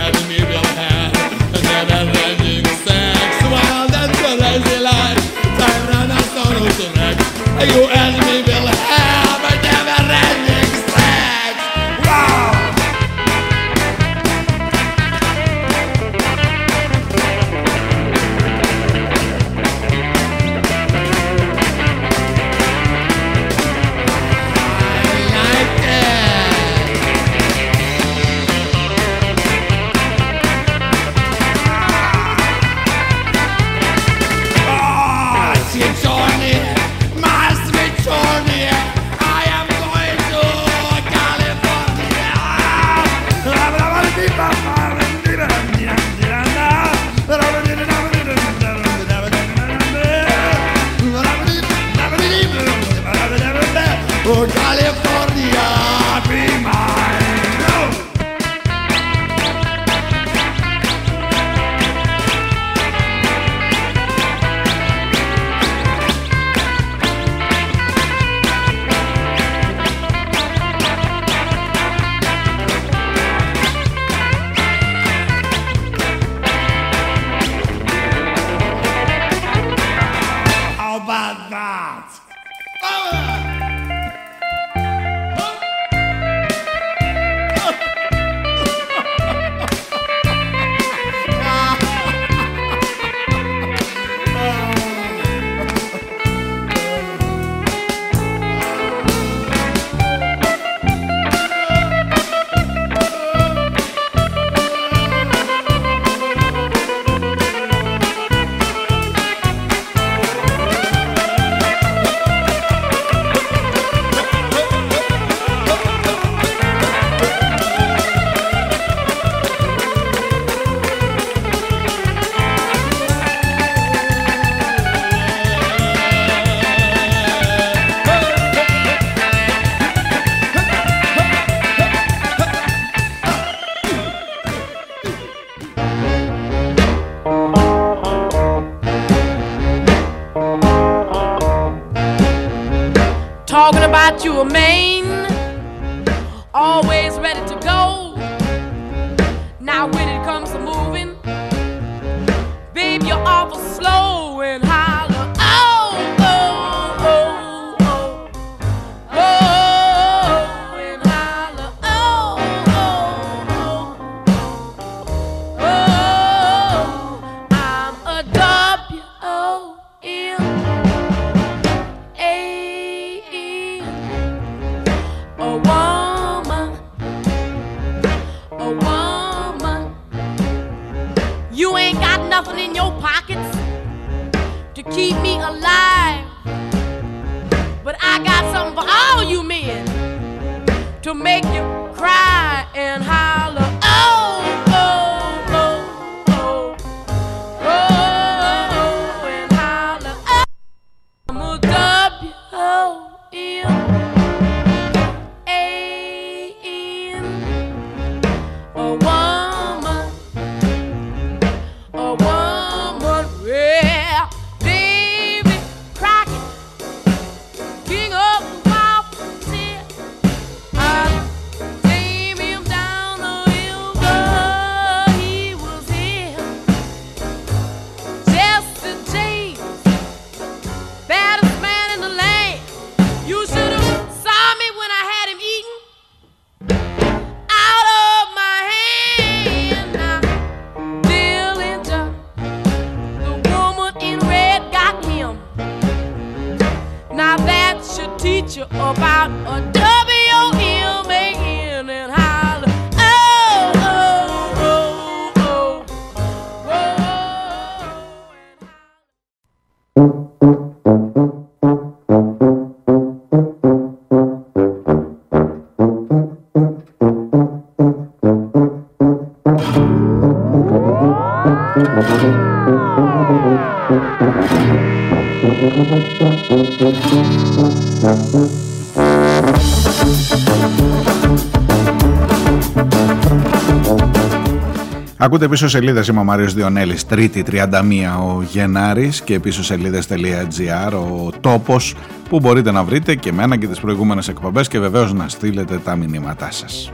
Ακούτε πίσω σελίδες, είμαι ο Μάριος Διονέλης, 3η 31 ο Γενάρης και πίσω σελίδες.gr ο τόπος που μπορείτε να βρείτε και μένα και τις προηγούμενες εκπομπές και βεβαίως να στείλετε τα μηνύματά σας.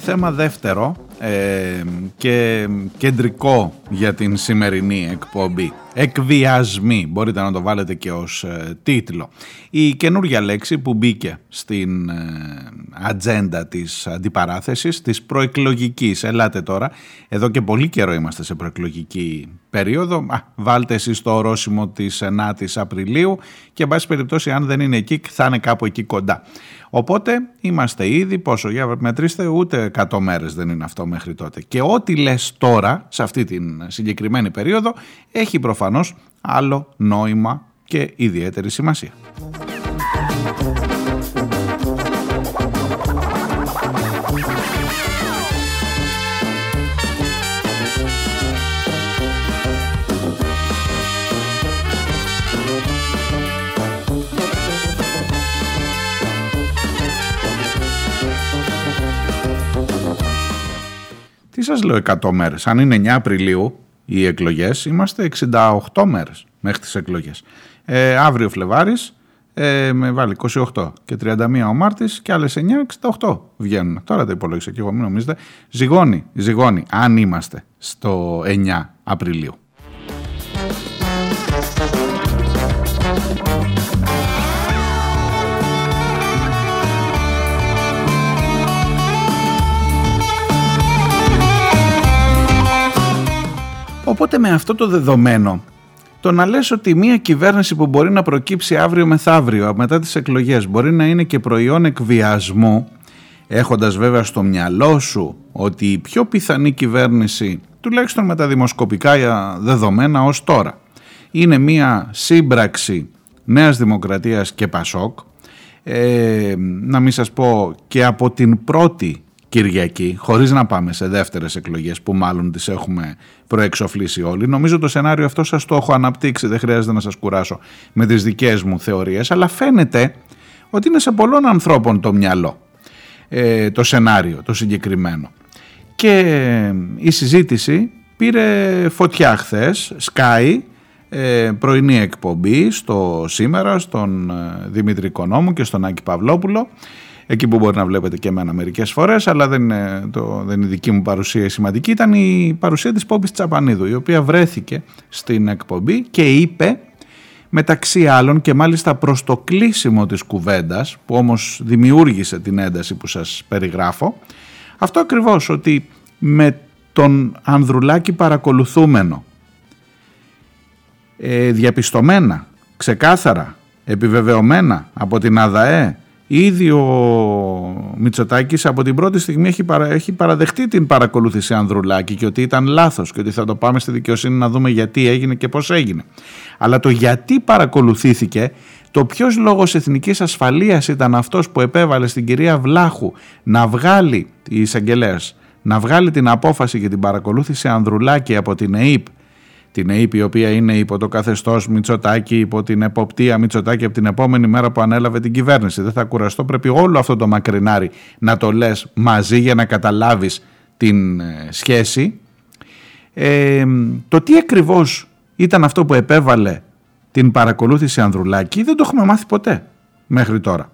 Θέμα δεύτερο ε, και κεντρικό για την σημερινή εκπομπή. Εκβιασμοί, μπορείτε να το βάλετε και ως ε, τίτλο. Η καινούργια λέξη που μπήκε στην ε, ατζέντα της αντιπαράθεσης, της προεκλογικής. Ελάτε τώρα, εδώ και πολύ καιρό είμαστε σε προεκλογική περίοδο. Α, βάλτε εσείς το ορόσημο της 9ης Απριλίου και εν πάση περιπτώσει αν δεν είναι εκεί θα είναι κάπου εκεί κοντά. Οπότε είμαστε ήδη, πόσο για μετρήστε, ούτε 100 μέρες δεν είναι αυτό μέχρι τότε. Και ό,τι λες τώρα, σε αυτή την συγκεκριμένη περίοδο, έχει προφανώς άλλο νόημα και ιδιαίτερη σημασία. Τι σας λέω 100 μέρες; Αν είναι 9 Απριλίου οι εκλογές, είμαστε 68 μέρες μέχρι τις εκλογές. Ε, αύριο Φλεβάρης, ε, με βάλει 28 και 31 ο Μάρτης και άλλες 9, 68 βγαίνουν. Τώρα τα υπολόγισα και εγώ, μην νομίζετε. Ζυγώνει, ζυγώνει, αν είμαστε στο 9 Απριλίου. Οπότε με αυτό το δεδομένο, το να λες ότι μια κυβέρνηση που μπορεί να προκύψει αύριο μεθαύριο μετά τις εκλογές μπορεί να είναι και προϊόν εκβιασμού, έχοντας βέβαια στο μυαλό σου ότι η πιο πιθανή κυβέρνηση, τουλάχιστον με τα δημοσκοπικά δεδομένα ως τώρα, είναι μια σύμπραξη Νέας Δημοκρατίας και Πασόκ, ε, να μην σας πω και από την πρώτη Κυριακή, χωρίς να πάμε σε δεύτερες εκλογές που μάλλον τις έχουμε προεξοφλήσει όλοι. Νομίζω το σενάριο αυτό σας το έχω αναπτύξει, δεν χρειάζεται να σας κουράσω με τις δικές μου θεωρίες, αλλά φαίνεται ότι είναι σε πολλών ανθρώπων το μυαλό ε, το σενάριο, το συγκεκριμένο. Και η συζήτηση πήρε φωτιά χθες, σκάει, ε, πρωινή εκπομπή στο σήμερα, στον ε, Δημήτρη Οικονόμου και στον Άκη Παυλόπουλο εκεί που μπορεί να βλέπετε και εμένα μερικές φορές, αλλά δεν είναι, το, δεν είναι η δική μου παρουσία σημαντική, ήταν η παρουσία της Πόμπης Τσαπανίδου, η οποία βρέθηκε στην εκπομπή και είπε μεταξύ άλλων και μάλιστα προς το κλείσιμο της κουβέντας που όμως δημιούργησε την ένταση που σας περιγράφω αυτό ακριβώς ότι με τον Ανδρουλάκη παρακολουθούμενο ε, διαπιστωμένα, ξεκάθαρα, επιβεβαιωμένα από την ΑΔΑΕ Ήδη ο Μητσοτάκης από την πρώτη στιγμή έχει, παρα, έχει παραδεχτεί την παρακολούθηση Ανδρουλάκη και ότι ήταν λάθος και ότι θα το πάμε στη δικαιοσύνη να δούμε γιατί έγινε και πώς έγινε. Αλλά το γιατί παρακολουθήθηκε, το ποιος λόγος εθνικής ασφαλείας ήταν αυτός που επέβαλε στην κυρία Βλάχου να βγάλει, η εισαγγελέας, να βγάλει την απόφαση για την παρακολούθηση Ανδρουλάκη από την ΕΕΠ την ΑΕΠ η οποία είναι υπό το καθεστώς Μητσοτάκη, υπό την εποπτεία Μητσοτάκη από την επόμενη μέρα που ανέλαβε την κυβέρνηση. Δεν θα κουραστώ, πρέπει όλο αυτό το μακρινάρι να το λες μαζί για να καταλάβεις την ε, σχέση. Ε, το τι ακριβώς ήταν αυτό που επέβαλε την παρακολούθηση Ανδρουλάκη δεν το έχουμε μάθει ποτέ μέχρι τώρα.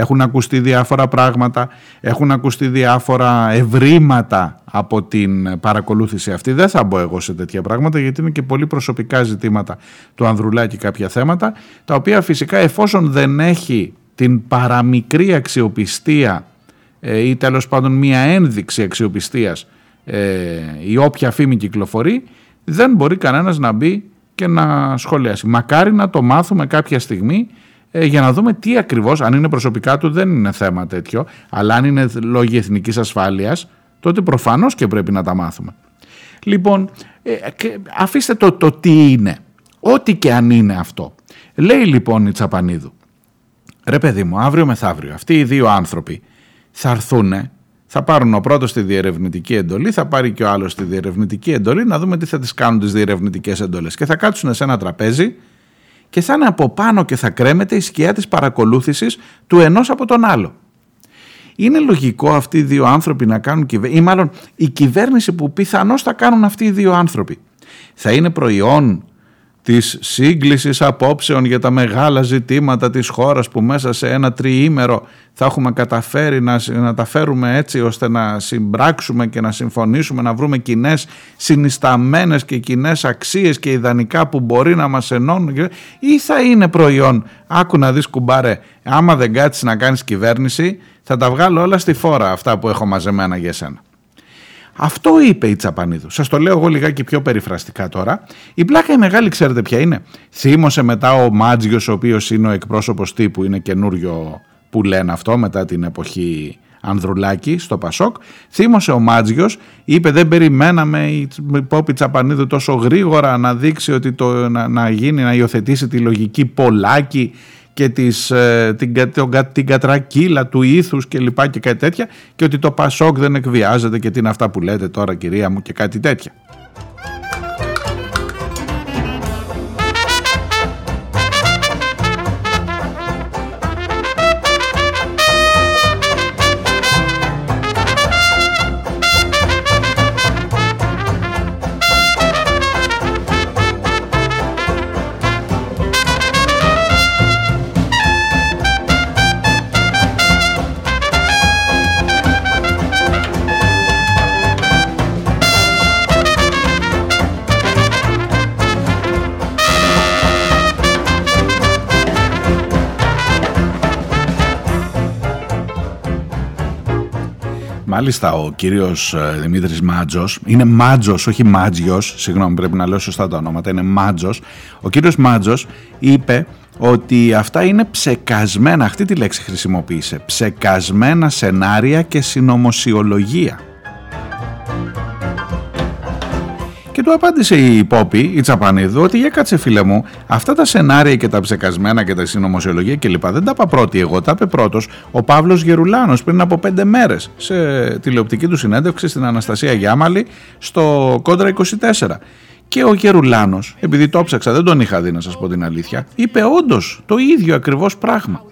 Έχουν ακουστεί διάφορα πράγματα, έχουν ακουστεί διάφορα ευρήματα από την παρακολούθηση αυτή. Δεν θα μπω εγώ σε τέτοια πράγματα γιατί είναι και πολύ προσωπικά ζητήματα του Ανδρουλάκη κάποια θέματα, τα οποία φυσικά εφόσον δεν έχει την παραμικρή αξιοπιστία ε, ή τέλος πάντων μία ένδειξη αξιοπιστίας ε, η όποια φήμη κυκλοφορεί, δεν μπορεί κανένας να μπει και να σχολιάσει. Μακάρι να το μάθουμε κάποια στιγμή ε, για να δούμε τι ακριβώς, αν είναι προσωπικά του δεν είναι θέμα τέτοιο, αλλά αν είναι λόγοι εθνικής ασφάλειας, τότε προφανώς και πρέπει να τα μάθουμε. Λοιπόν, ε, αφήστε το, το τι είναι, ό,τι και αν είναι αυτό. Λέει λοιπόν η Τσαπανίδου, ρε παιδί μου, αύριο μεθαύριο, αυτοί οι δύο άνθρωποι θα έρθουν, θα πάρουν ο πρώτος τη διερευνητική εντολή, θα πάρει και ο άλλος τη διερευνητική εντολή, να δούμε τι θα τις κάνουν τις διερευνητικές εντολές. Και θα κάτσουν σε ένα τραπέζι και θα είναι από πάνω και θα κρέμεται η σκιά της παρακολούθησης του ενός από τον άλλο. Είναι λογικό αυτοί οι δύο άνθρωποι να κάνουν κυβέρνηση, ή μάλλον η κυβέρνηση που πιθανώς θα κάνουν αυτοί οι δύο άνθρωποι. Θα είναι προϊόν της σύγκλησης απόψεων για τα μεγάλα ζητήματα της χώρας που μέσα σε ένα τριήμερο θα έχουμε καταφέρει να, να τα φέρουμε έτσι ώστε να συμπράξουμε και να συμφωνήσουμε να βρούμε κοινές συνισταμένες και κοινές αξίες και ιδανικά που μπορεί να μας ενώνουν ή θα είναι προϊόν άκου να δεις κουμπάρε άμα δεν κάτσεις να κάνεις κυβέρνηση θα τα βγάλω όλα στη φόρα αυτά που έχω μαζεμένα για σένα. Αυτό είπε η Τσαπανίδου. Σας το λέω εγώ λιγάκι πιο περιφραστικά τώρα. Η πλάκα η μεγάλη, ξέρετε ποια είναι; Θύμωσε μετά ο Μάτζιος, ο οποίος είναι ο εκπρόσωπος τύπου, είναι καινούριο που λένε αυτό μετά την εποχή Ανδρουλάκη στο Πασόκ. Θύμωσε ο Μάτζιος, είπε δεν περιμέναμε η Πόπη Τσαπανίδου τόσο γρήγορα να δείξει ότι το, να, να γίνει, να υιοθετήσει τη λογική Πολάκη και τις, ε, την, την κατρακύλα του ήθους και λοιπά και κάτι τέτοια και ότι το Πασόκ δεν εκβιάζεται και τι είναι αυτά που λέτε τώρα κυρία μου και κάτι τέτοια. Μάλιστα ο κύριος ε, Δημήτρης Μάτζος, είναι Μάτζος όχι Μάτζιος, συγγνώμη πρέπει να λέω σωστά τα ονόματα, είναι Μάτζος. Ο κύριος Μάτζος είπε ότι αυτά είναι ψεκασμένα, αυτή τη λέξη χρησιμοποίησε, ψεκασμένα σενάρια και συνωμοσιολογία. Και του απάντησε η Πόπη, η Τσαπανίδου, ότι για κάτσε φίλε μου, αυτά τα σενάρια και τα ψεκασμένα και τα συνωμοσιολογία κλπ. Δεν τα είπα πρώτη εγώ, τα είπε πρώτος ο Παύλος Γερουλάνος πριν από πέντε μέρες σε τηλεοπτική του συνέντευξη στην Αναστασία Γιάμαλη στο Κόντρα 24. Και ο Γερουλάνος, επειδή το ψάξα, δεν τον είχα δει να σας πω την αλήθεια, είπε όντως το ίδιο ακριβώς πράγμα.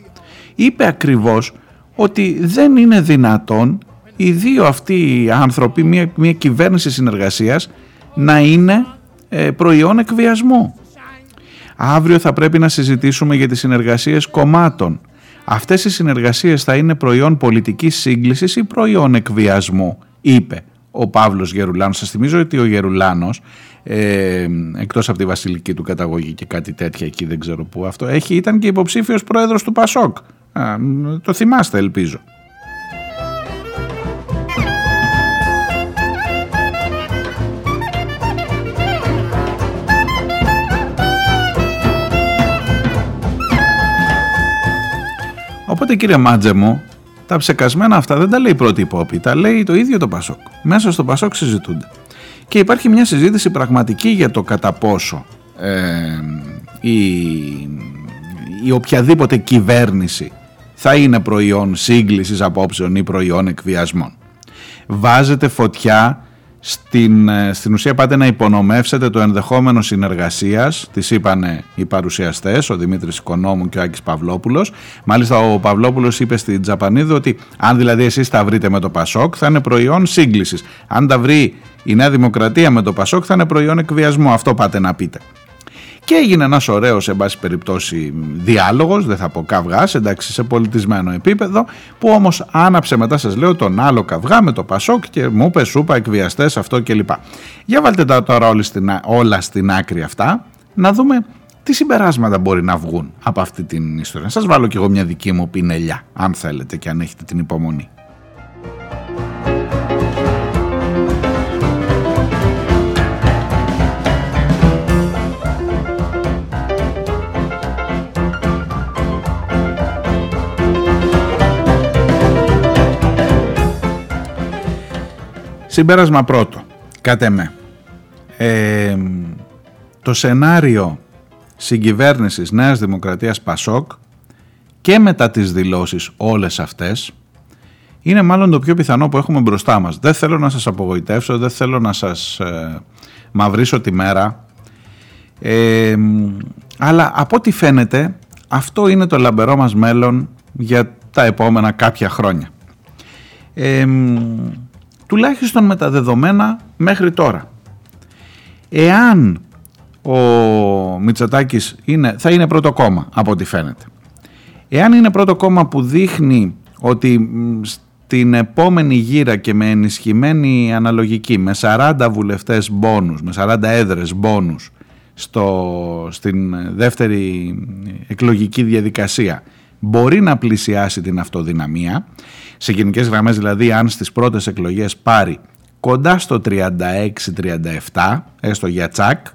Είπε ακριβώς ότι δεν είναι δυνατόν οι δύο αυτοί οι άνθρωποι, μια, μια κυβέρνηση συνεργασίας, να είναι ε, προϊόν εκβιασμού. Αύριο θα πρέπει να συζητήσουμε για τις συνεργασίες κομμάτων. Αυτές οι συνεργασίες θα είναι προϊόν πολιτικής σύγκλησης ή προϊόν εκβιασμού, είπε ο Παύλος Γερουλάνος. Σας θυμίζω ότι ο Γερουλάνος, ε, εκτός από τη βασιλική του καταγωγή και κάτι τέτοια εκεί δεν ξέρω πού αυτό, έχει, ήταν και υποψήφιος πρόεδρος του Πασόκ. το θυμάστε ελπίζω. Οπότε κύριε Μάτζε μου, τα ψεκασμένα αυτά δεν τα λέει η πρώτη υπόπη, τα λέει το ίδιο το Πασόκ. Μέσα στο Πασόκ συζητούνται. Και υπάρχει μια συζήτηση πραγματική για το κατά πόσο ε, η, η οποιαδήποτε κυβέρνηση θα είναι προϊόν σύγκλησης απόψεων ή προϊόν εκβιασμών. Βάζετε φωτιά στην, ε, στην ουσία πάτε να υπονομεύσετε το ενδεχόμενο συνεργασίας, τις είπανε οι παρουσιαστές, ο Δημήτρης Οικονόμου και ο Άκης Παυλόπουλος. Μάλιστα ο Παυλόπουλος είπε στην Τζαπανίδου ότι αν δηλαδή εσείς τα βρείτε με το Πασόκ θα είναι προϊόν σύγκλησης. Αν τα βρει η Νέα Δημοκρατία με το Πασόκ θα είναι προϊόν εκβιασμού. Αυτό πάτε να πείτε. Και έγινε ένας ωραίος, σε πάση περιπτώσει, διάλογος, δεν θα πω καυγάς, εντάξει, σε πολιτισμένο επίπεδο, που όμως άναψε μετά, σας λέω, τον άλλο καυγά με το Πασόκ και μου είπε σούπα, εκβιαστές, αυτό κλπ. Για βάλτε τα τώρα όλα στην, όλα στην άκρη αυτά, να δούμε τι συμπεράσματα μπορεί να βγουν από αυτή την ιστορία. Σας βάλω κι εγώ μια δική μου πινελιά, αν θέλετε και αν έχετε την υπομονή. Συμπέρασμα πρώτο, κάτε με. Ε, το σενάριο συγκυβέρνησης Νέας Δημοκρατίας Πασόκ και μετά τις δηλώσεις όλες αυτές είναι μάλλον το πιο πιθανό που έχουμε μπροστά μας. Δεν θέλω να σας απογοητεύσω, δεν θέλω να σας ε, μαυρίσω τη μέρα ε, αλλά από ό,τι φαίνεται αυτό είναι το λαμπερό μας μέλλον για τα επόμενα κάποια χρόνια. Ε, τουλάχιστον με τα δεδομένα μέχρι τώρα. Εάν ο Μητσοτάκης είναι, θα είναι πρώτο κόμμα από ό,τι φαίνεται. Εάν είναι πρώτο κόμμα που δείχνει ότι στην επόμενη γύρα και με ενισχυμένη αναλογική, με 40 βουλευτές μπόνους, με 40 έδρες μπόνους στο, στην δεύτερη εκλογική διαδικασία μπορεί να πλησιάσει την αυτοδυναμία σε γενικές γραμμές δηλαδή αν στις πρώτες εκλογές πάρει κοντά στο 36-37 έστω για τσακ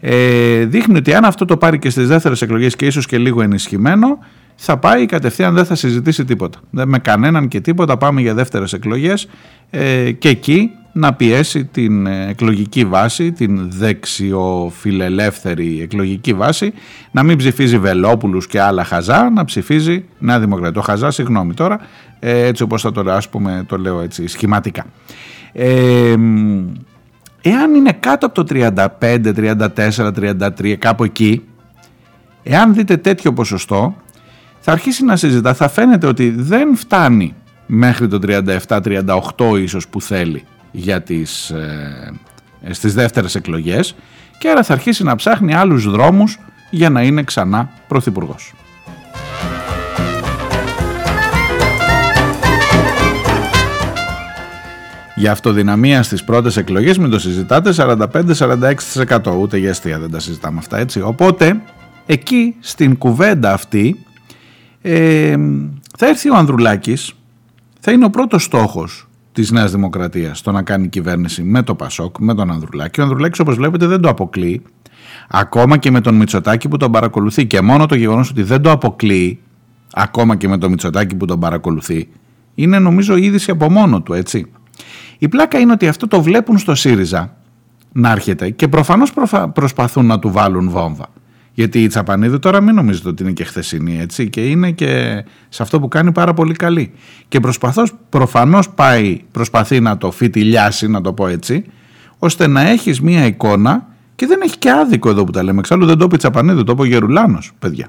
ε, δείχνει ότι αν αυτό το πάρει και στις δεύτερες εκλογές και ίσως και λίγο ενισχυμένο θα πάει κατευθείαν δεν θα συζητήσει τίποτα. Δεν με κανέναν και τίποτα πάμε για δεύτερες εκλογές ε, και εκεί να πιέσει την εκλογική βάση, την δεξιοφιλελεύθερη εκλογική βάση, να μην ψηφίζει Βελόπουλους και άλλα χαζά, να ψηφίζει Νέα Δημοκρατία. Το χαζά, συγγνώμη τώρα, ε, έτσι όπως θα το, ας πούμε, το λέω έτσι σχηματικά. Ε, εάν είναι κάτω από το 35, 34, 33, κάπου εκεί, εάν δείτε τέτοιο ποσοστό, θα αρχίσει να συζητά, θα φαίνεται ότι δεν φτάνει μέχρι το 37-38 ίσως που θέλει για τις, ε, στις δεύτερες εκλογές και άρα θα αρχίσει να ψάχνει άλλους δρόμους για να είναι ξανά πρωθυπουργός. Για αυτοδυναμία στις πρώτες εκλογές μην το συζητάτε 45-46% ούτε για αστεία δεν τα συζητάμε αυτά έτσι. Οπότε εκεί στην κουβέντα αυτή ε, θα έρθει ο Ανδρουλάκης θα είναι ο πρώτος στόχος της Νέας Δημοκρατίας το να κάνει κυβέρνηση με το Πασόκ, με τον Ανδρουλάκη. Ο Ανδρουλάκης, όπως βλέπετε, δεν το αποκλείει. Ακόμα και με τον Μητσοτάκη που τον παρακολουθεί. Και μόνο το γεγονός ότι δεν το αποκλείει, ακόμα και με τον Μητσοτάκη που τον παρακολουθεί, είναι νομίζω είδηση από μόνο του, έτσι. Η πλάκα είναι ότι αυτό το βλέπουν στο ΣΥΡΙΖΑ να έρχεται και προφανώς προσπαθούν να του βάλουν βόμβα. Γιατί η Τσαπανίδη τώρα μην νομίζετε ότι είναι και χθεσινή έτσι και είναι και σε αυτό που κάνει πάρα πολύ καλή. Και προσπαθώς, προφανώς πάει, προσπαθεί να το φιτιλιάσει να το πω έτσι ώστε να έχεις μία εικόνα και δεν έχει και άδικο εδώ που τα λέμε. Εξάλλου δεν το είπε η Τσαπανίδη, το είπε ο Γερουλάνος παιδιά.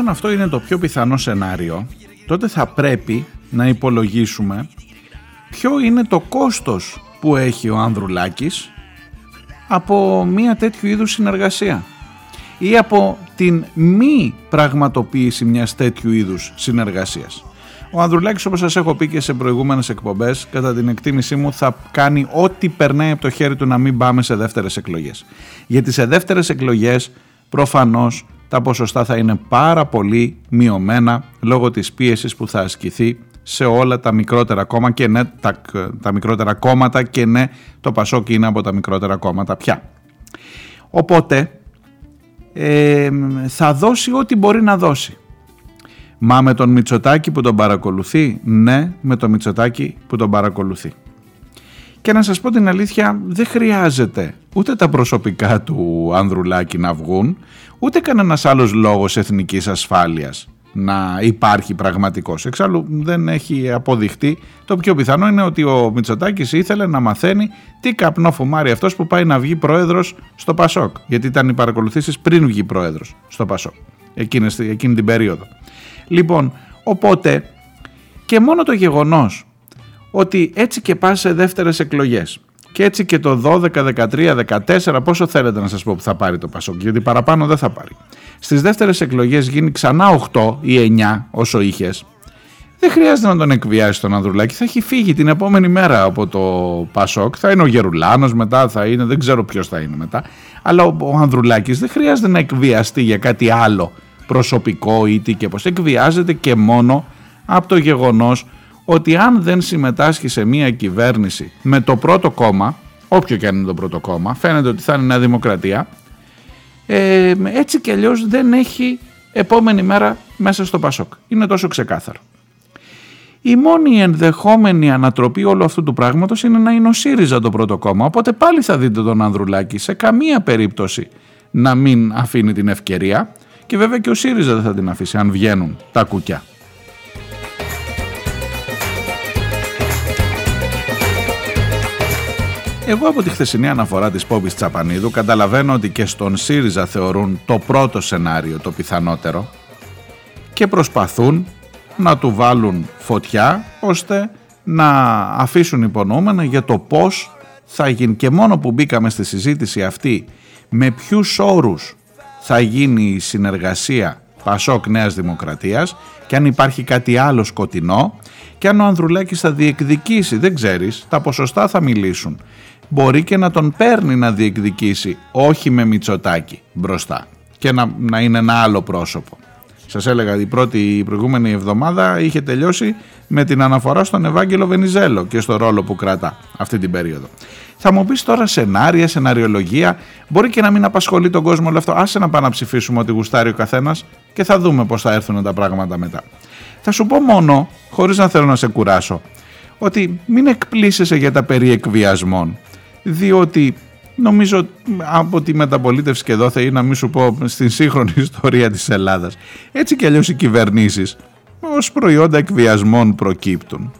Εφόσον αυτό είναι το πιο πιθανό σενάριο, τότε θα πρέπει να υπολογίσουμε ποιο είναι το κόστος που έχει ο Ανδρουλάκης από μια τέτοιου είδους συνεργασία ή από την μη πραγματοποίηση μιας τέτοιου είδους συνεργασίας. Ο Ανδρουλάκης όπως σας έχω πει και σε προηγούμενες εκπομπές κατά την εκτίμησή μου θα κάνει ό,τι περνάει από το χέρι του να μην πάμε σε δεύτερες εκλογές. Γιατί σε δεύτερες εκλογές προφανώς τα ποσοστά θα είναι πάρα πολύ μειωμένα λόγω της πίεσης που θα ασκηθεί σε όλα τα μικρότερα κόμματα και ναι, τα, τα μικρότερα κόμματα και ναι, το Πασόκ είναι από τα μικρότερα κόμματα πια. Οπότε ε, θα δώσει ό,τι μπορεί να δώσει. Μα με τον Μητσοτάκη που τον παρακολουθεί, ναι, με τον Μητσοτάκη που τον παρακολουθεί. Και να σας πω την αλήθεια, δεν χρειάζεται ούτε τα προσωπικά του Ανδρουλάκη να βγουν, ούτε κανένας άλλος λόγος εθνικής ασφάλειας να υπάρχει πραγματικός. Εξάλλου δεν έχει αποδειχτεί. Το πιο πιθανό είναι ότι ο Μητσοτάκης ήθελε να μαθαίνει τι καπνό φουμάρει αυτός που πάει να βγει πρόεδρος στο Πασόκ. Γιατί ήταν οι παρακολουθήσεις πριν βγει πρόεδρος στο Πασόκ. Εκείνη, εκείνη την περίοδο. Λοιπόν, οπότε Και μόνο το γεγονός ότι έτσι και πας σε δεύτερες εκλογές και έτσι και το 12, 13, 14 πόσο θέλετε να σας πω που θα πάρει το Πασόκ γιατί παραπάνω δεν θα πάρει. Στις δεύτερες εκλογές γίνει ξανά 8 ή 9 όσο είχες δεν χρειάζεται να τον εκβιάσει τον Ανδρουλάκη. Θα έχει φύγει την επόμενη μέρα από το Πασόκ. Θα είναι ο Γερουλάνος μετά, θα είναι, δεν ξέρω ποιος θα είναι μετά. Αλλά ο, ο Ανδρουλάκης δεν χρειάζεται να εκβιαστεί για κάτι άλλο προσωπικό ή τι και πώς. Εκβιάζεται και μόνο από το γεγονός ότι αν δεν συμμετάσχει σε μια κυβέρνηση με το πρώτο κόμμα, όποιο και αν είναι το πρώτο κόμμα, φαίνεται ότι θα είναι Νέα Δημοκρατία, ε, έτσι κι αλλιώς δεν έχει επόμενη μέρα μέσα στο Πασόκ. Είναι τόσο ξεκάθαρο. Η μόνη ενδεχόμενη ανατροπή όλου αυτού του πράγματος είναι να είναι ο ΣΥΡΙΖΑ το πρώτο κόμμα. Οπότε πάλι θα δείτε τον Ανδρουλάκη σε καμία περίπτωση να μην αφήνει την ευκαιρία και βέβαια και ο ΣΥΡΙΖΑ δεν θα την αφήσει αν βγαίνουν τα κουκιά. Εγώ από τη χθεσινή αναφορά της Πόπης Τσαπανίδου καταλαβαίνω ότι και στον ΣΥΡΙΖΑ θεωρούν το πρώτο σενάριο το πιθανότερο και προσπαθούν να του βάλουν φωτιά ώστε να αφήσουν υπονοούμενα για το πώς θα γίνει και μόνο που μπήκαμε στη συζήτηση αυτή με ποιους όρους θα γίνει η συνεργασία Πασόκ Νέας Δημοκρατίας και αν υπάρχει κάτι άλλο σκοτεινό και αν ο Ανδρουλάκης θα διεκδικήσει, δεν ξέρεις, τα ποσοστά θα μιλήσουν. Μπορεί και να τον παίρνει να διεκδικήσει, όχι με Μητσοτάκι μπροστά και να, να είναι ένα άλλο πρόσωπο. Σας έλεγα η πρώτη η προηγούμενη εβδομάδα είχε τελειώσει με την αναφορά στον Ευάγγελο Βενιζέλο και στο ρόλο που κρατά αυτή την περίοδο. Θα μου πεις τώρα σενάρια, σεναριολογία, μπορεί και να μην απασχολεί τον κόσμο όλο αυτό. Άσε να πάμε να ψηφίσουμε ότι γουστάρει ο καθένας και θα δούμε πώς θα έρθουν τα πράγματα μετά. Θα σου πω μόνο, χωρίς να θέλω να σε κουράσω, ότι μην εκπλήσεσαι για τα περί εκβιασμών, διότι νομίζω από τη μεταπολίτευση και εδώ θα είναι να μην σου πω στην σύγχρονη ιστορία της Ελλάδας. Έτσι κι αλλιώς οι κυβερνήσεις ως προϊόντα εκβιασμών προκύπτουν.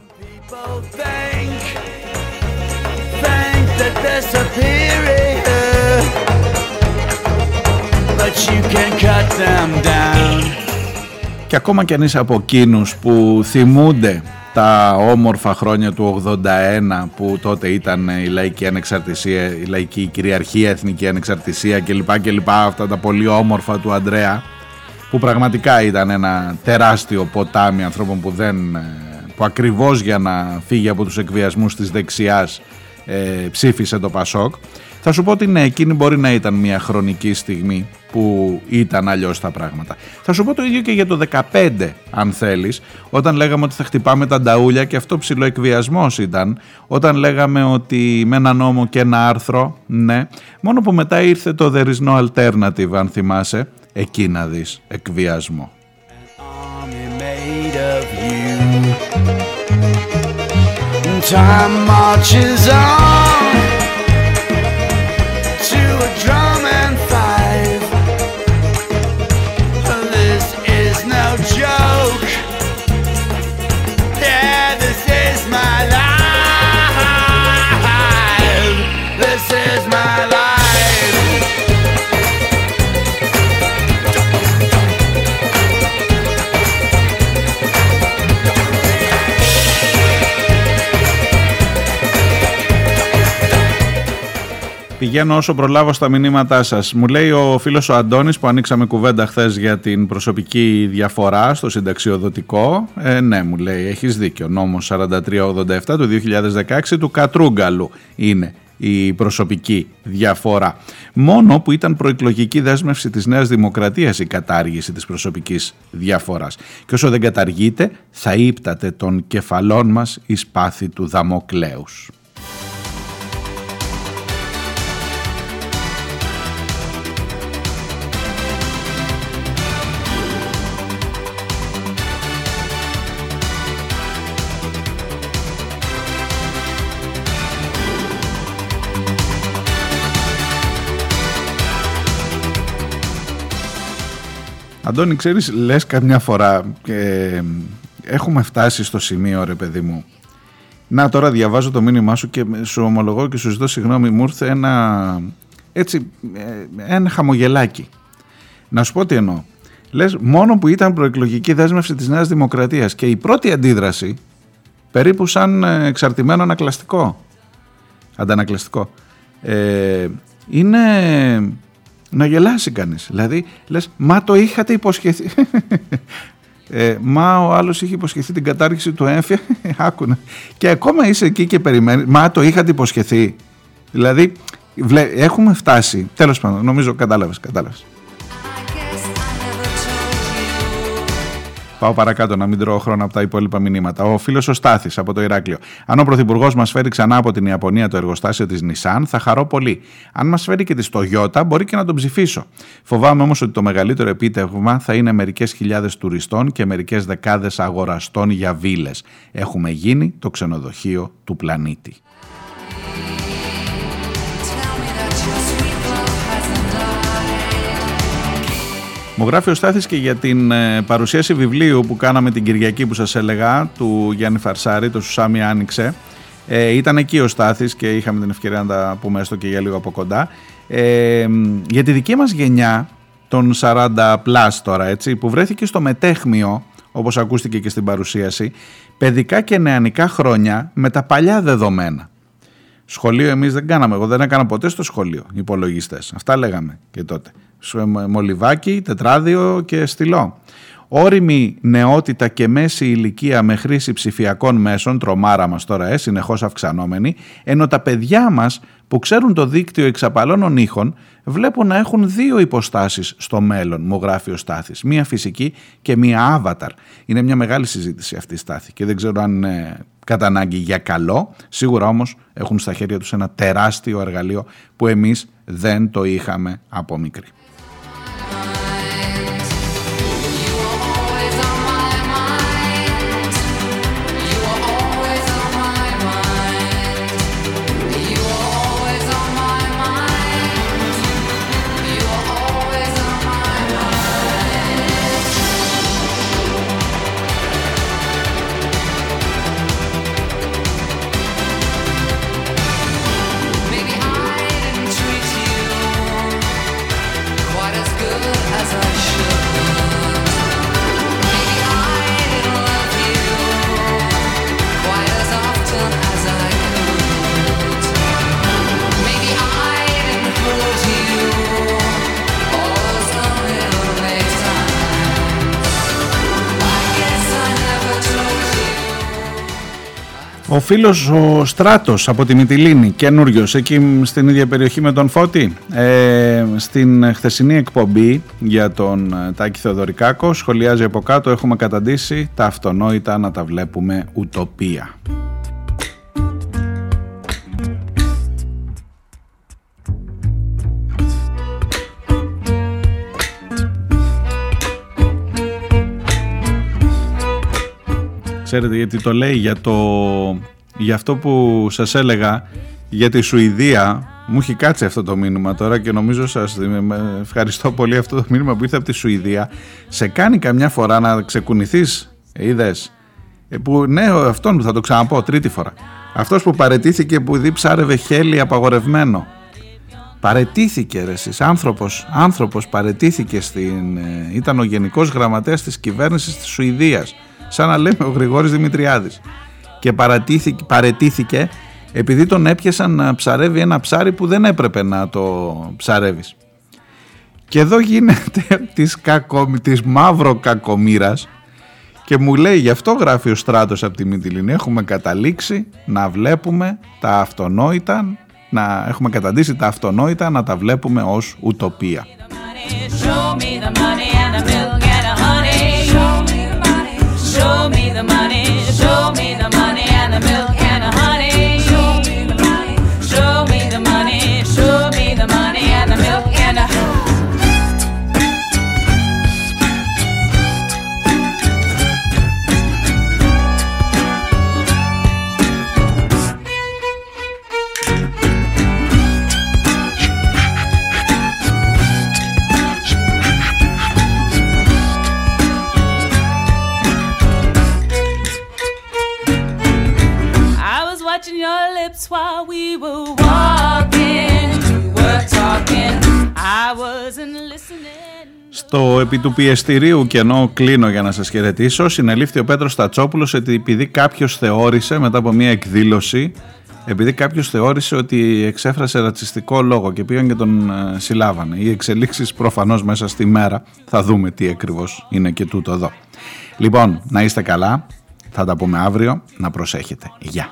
Και ακόμα κι αν είσαι από εκείνους που θυμούνται τα όμορφα χρόνια του 81 που τότε ήταν η λαϊκή ανεξαρτησία, η λαϊκή κυριαρχία, εθνική ανεξαρτησία κλπ. κλπ. Αυτά τα πολύ όμορφα του Αντρέα που πραγματικά ήταν ένα τεράστιο ποτάμι ανθρώπων που δεν που ακριβώς για να φύγει από τους εκβιασμούς της δεξιάς ε, ψήφισε το Πασόκ θα σου πω ότι ναι, εκείνη μπορεί να ήταν μια χρονική στιγμή που ήταν αλλιώς τα πράγματα. Θα σου πω το ίδιο και για το 15 αν θέλεις, όταν λέγαμε ότι θα χτυπάμε τα νταούλια και αυτό ψηλό εκβιασμός ήταν, όταν λέγαμε ότι με ένα νόμο και ένα άρθρο, ναι, μόνο που μετά ήρθε το There is no alternative αν θυμάσαι, εκεί να δεις εκβιασμό. Time marches on Πηγαίνω όσο προλάβω στα μηνύματά σας. Μου λέει ο φίλος ο Αντώνης που ανοίξαμε κουβέντα χθες για την προσωπική διαφορά στο συνταξιοδοτικό. Ε, ναι, μου λέει, έχεις δίκιο. Νόμος 4387 του 2016 του Κατρούγκαλου είναι η προσωπική διαφορά. Μόνο που ήταν προεκλογική δέσμευση της Νέας Δημοκρατίας η κατάργηση της προσωπικής διαφοράς. Και όσο δεν καταργείται θα ύπταται των κεφαλών μας η σπάθη του Δαμοκλέους. Αντώνη, ξέρεις, λες καμιά φορά και έχουμε φτάσει στο σημείο, ρε παιδί μου. Να, τώρα διαβάζω το μήνυμά σου και σου ομολογώ και σου ζητώ συγγνώμη, μου ήρθε ένα, έτσι, ε, ένα χαμογελάκι. Να σου πω τι εννοώ. Λες μόνο που ήταν προεκλογική δέσμευση της Νέας Δημοκρατίας και η πρώτη αντίδραση περίπου σαν ε, εξαρτημένο ανακλαστικό, αντανακλαστικό, ε, είναι να γελάσει κανείς. Δηλαδή λες μα το είχατε υποσχεθεί. Ε, μα ο άλλος είχε υποσχεθεί την κατάργηση του έμφυα. Άκουνα. Και ακόμα είσαι εκεί και περιμένεις. Μα το είχατε υποσχεθεί. Δηλαδή έχουμε φτάσει. Τέλος πάντων νομίζω κατάλαβες. κατάλαβες. Πάω παρακάτω να μην τρώω χρόνο από τα υπόλοιπα μηνύματα. Ο φίλος ο Στάθης από το Ηράκλειο. Αν ο Πρωθυπουργός μας φέρει ξανά από την Ιαπωνία το εργοστάσιο της Νισάν, θα χαρώ πολύ. Αν μας φέρει και τη Toyota, μπορεί και να τον ψηφίσω. Φοβάμαι όμως ότι το μεγαλύτερο επίτευγμα θα είναι μερικές χιλιάδες τουριστών και μερικές δεκάδες αγοραστών για βίλες. Έχουμε γίνει το ξενοδοχείο του πλανήτη. Μου γράφει ο Στάθης και για την ε, παρουσίαση βιβλίου που κάναμε την Κυριακή που σας έλεγα του Γιάννη Φαρσάρη, το Σουσάμι Άνοιξε. Ε, ήταν εκεί ο Στάθης και είχαμε την ευκαιρία να τα πούμε έστω και για λίγο από κοντά. Ε, για τη δική μας γενιά, των 40 plus τώρα έτσι, που βρέθηκε στο μετέχμιο, όπως ακούστηκε και στην παρουσίαση, παιδικά και νεανικά χρόνια με τα παλιά δεδομένα. Σχολείο εμείς δεν κάναμε, εγώ δεν έκανα ποτέ στο σχολείο υπολογιστές. Αυτά λέγαμε και τότε μολυβάκι, τετράδιο και στυλό. Όριμη νεότητα και μέση ηλικία με χρήση ψηφιακών μέσων, τρομάρα μας τώρα, ε, συνεχώς αυξανόμενη, ενώ τα παιδιά μας που ξέρουν το δίκτυο εξαπαλώνων ήχων βλέπουν να έχουν δύο υποστάσεις στο μέλλον, μου γράφει ο Στάθης. Μία φυσική και μία avatar. Είναι μια μεγάλη συζήτηση αυτή η Στάθη και δεν ξέρω αν είναι κατά ανάγκη για καλό. Σίγουρα όμως έχουν στα χέρια τους ένα τεράστιο εργαλείο που εμείς δεν το είχαμε από μικρή. Bye. Ο φίλος ο Στράτος από τη Μυτιλίνη, καινούριος εκεί στην ίδια περιοχή με τον Φώτη, ε, στην χθεσινή εκπομπή για τον ε, Τάκη Θεοδωρικάκο, σχολιάζει από κάτω, έχουμε καταντήσει τα αυτονόητα να τα βλέπουμε ουτοπία. Ξέρετε γιατί το λέει για, το, για αυτό που σας έλεγα για τη Σουηδία. Μου έχει κάτσει αυτό το μήνυμα τώρα και νομίζω σας ευχαριστώ πολύ αυτό το μήνυμα που ήρθε από τη Σουηδία. Σε κάνει καμιά φορά να ξεκουνηθείς ε, είδες; Ε, που ναι αυτόν θα το ξαναπώ τρίτη φορά. Αυτός που παρετήθηκε που δει ψάρευε χέλι απαγορευμένο. Παρετήθηκε ρε εσείς, άνθρωπος, άνθρωπος παρετήθηκε στην, ε, ήταν ο γενικός γραμματέας της κυβέρνησης της Σουηδίας σαν να λέμε ο Γρηγόρης Δημητριάδης και παρετήθηκε επειδή τον έπιασαν να ψαρεύει ένα ψάρι που δεν έπρεπε να το ψαρεύεις. Και εδώ γίνεται της, κακο, της μαύρο κακομήρας και μου λέει γι' αυτό γράφει ο Στράτος από τη Μητυλίνη έχουμε καταλήξει να βλέπουμε τα αυτονόητα να έχουμε καταντήσει τα αυτονόητα να τα βλέπουμε ως ουτοπία. Show me the money, show me the money and the milk Το επί του πιεστηρίου και ενώ κλείνω για να σας χαιρετήσω συνελήφθη ο Πέτρος Στατσόπουλος ότι επειδή κάποιος θεώρησε μετά από μια εκδήλωση επειδή κάποιος θεώρησε ότι εξέφρασε ρατσιστικό λόγο και πήγαν και τον ε, συλλάβανε. Οι εξελίξεις προφανώς μέσα στη μέρα θα δούμε τι ακριβώς είναι και τούτο εδώ. Λοιπόν, να είστε καλά, θα τα πούμε αύριο, να προσέχετε. Γεια.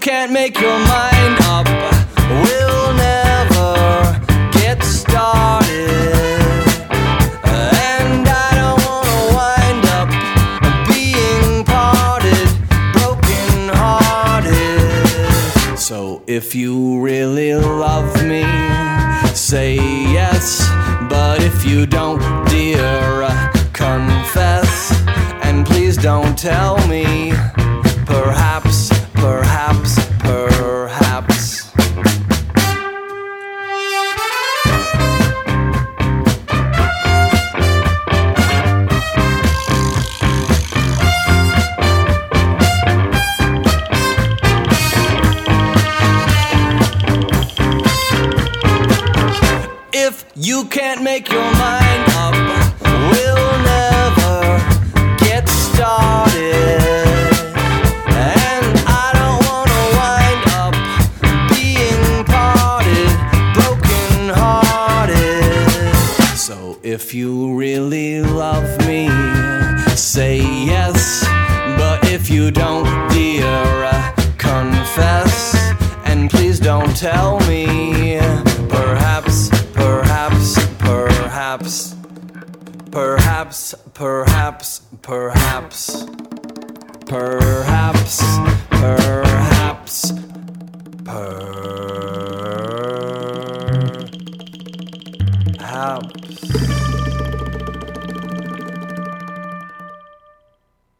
can't make your mind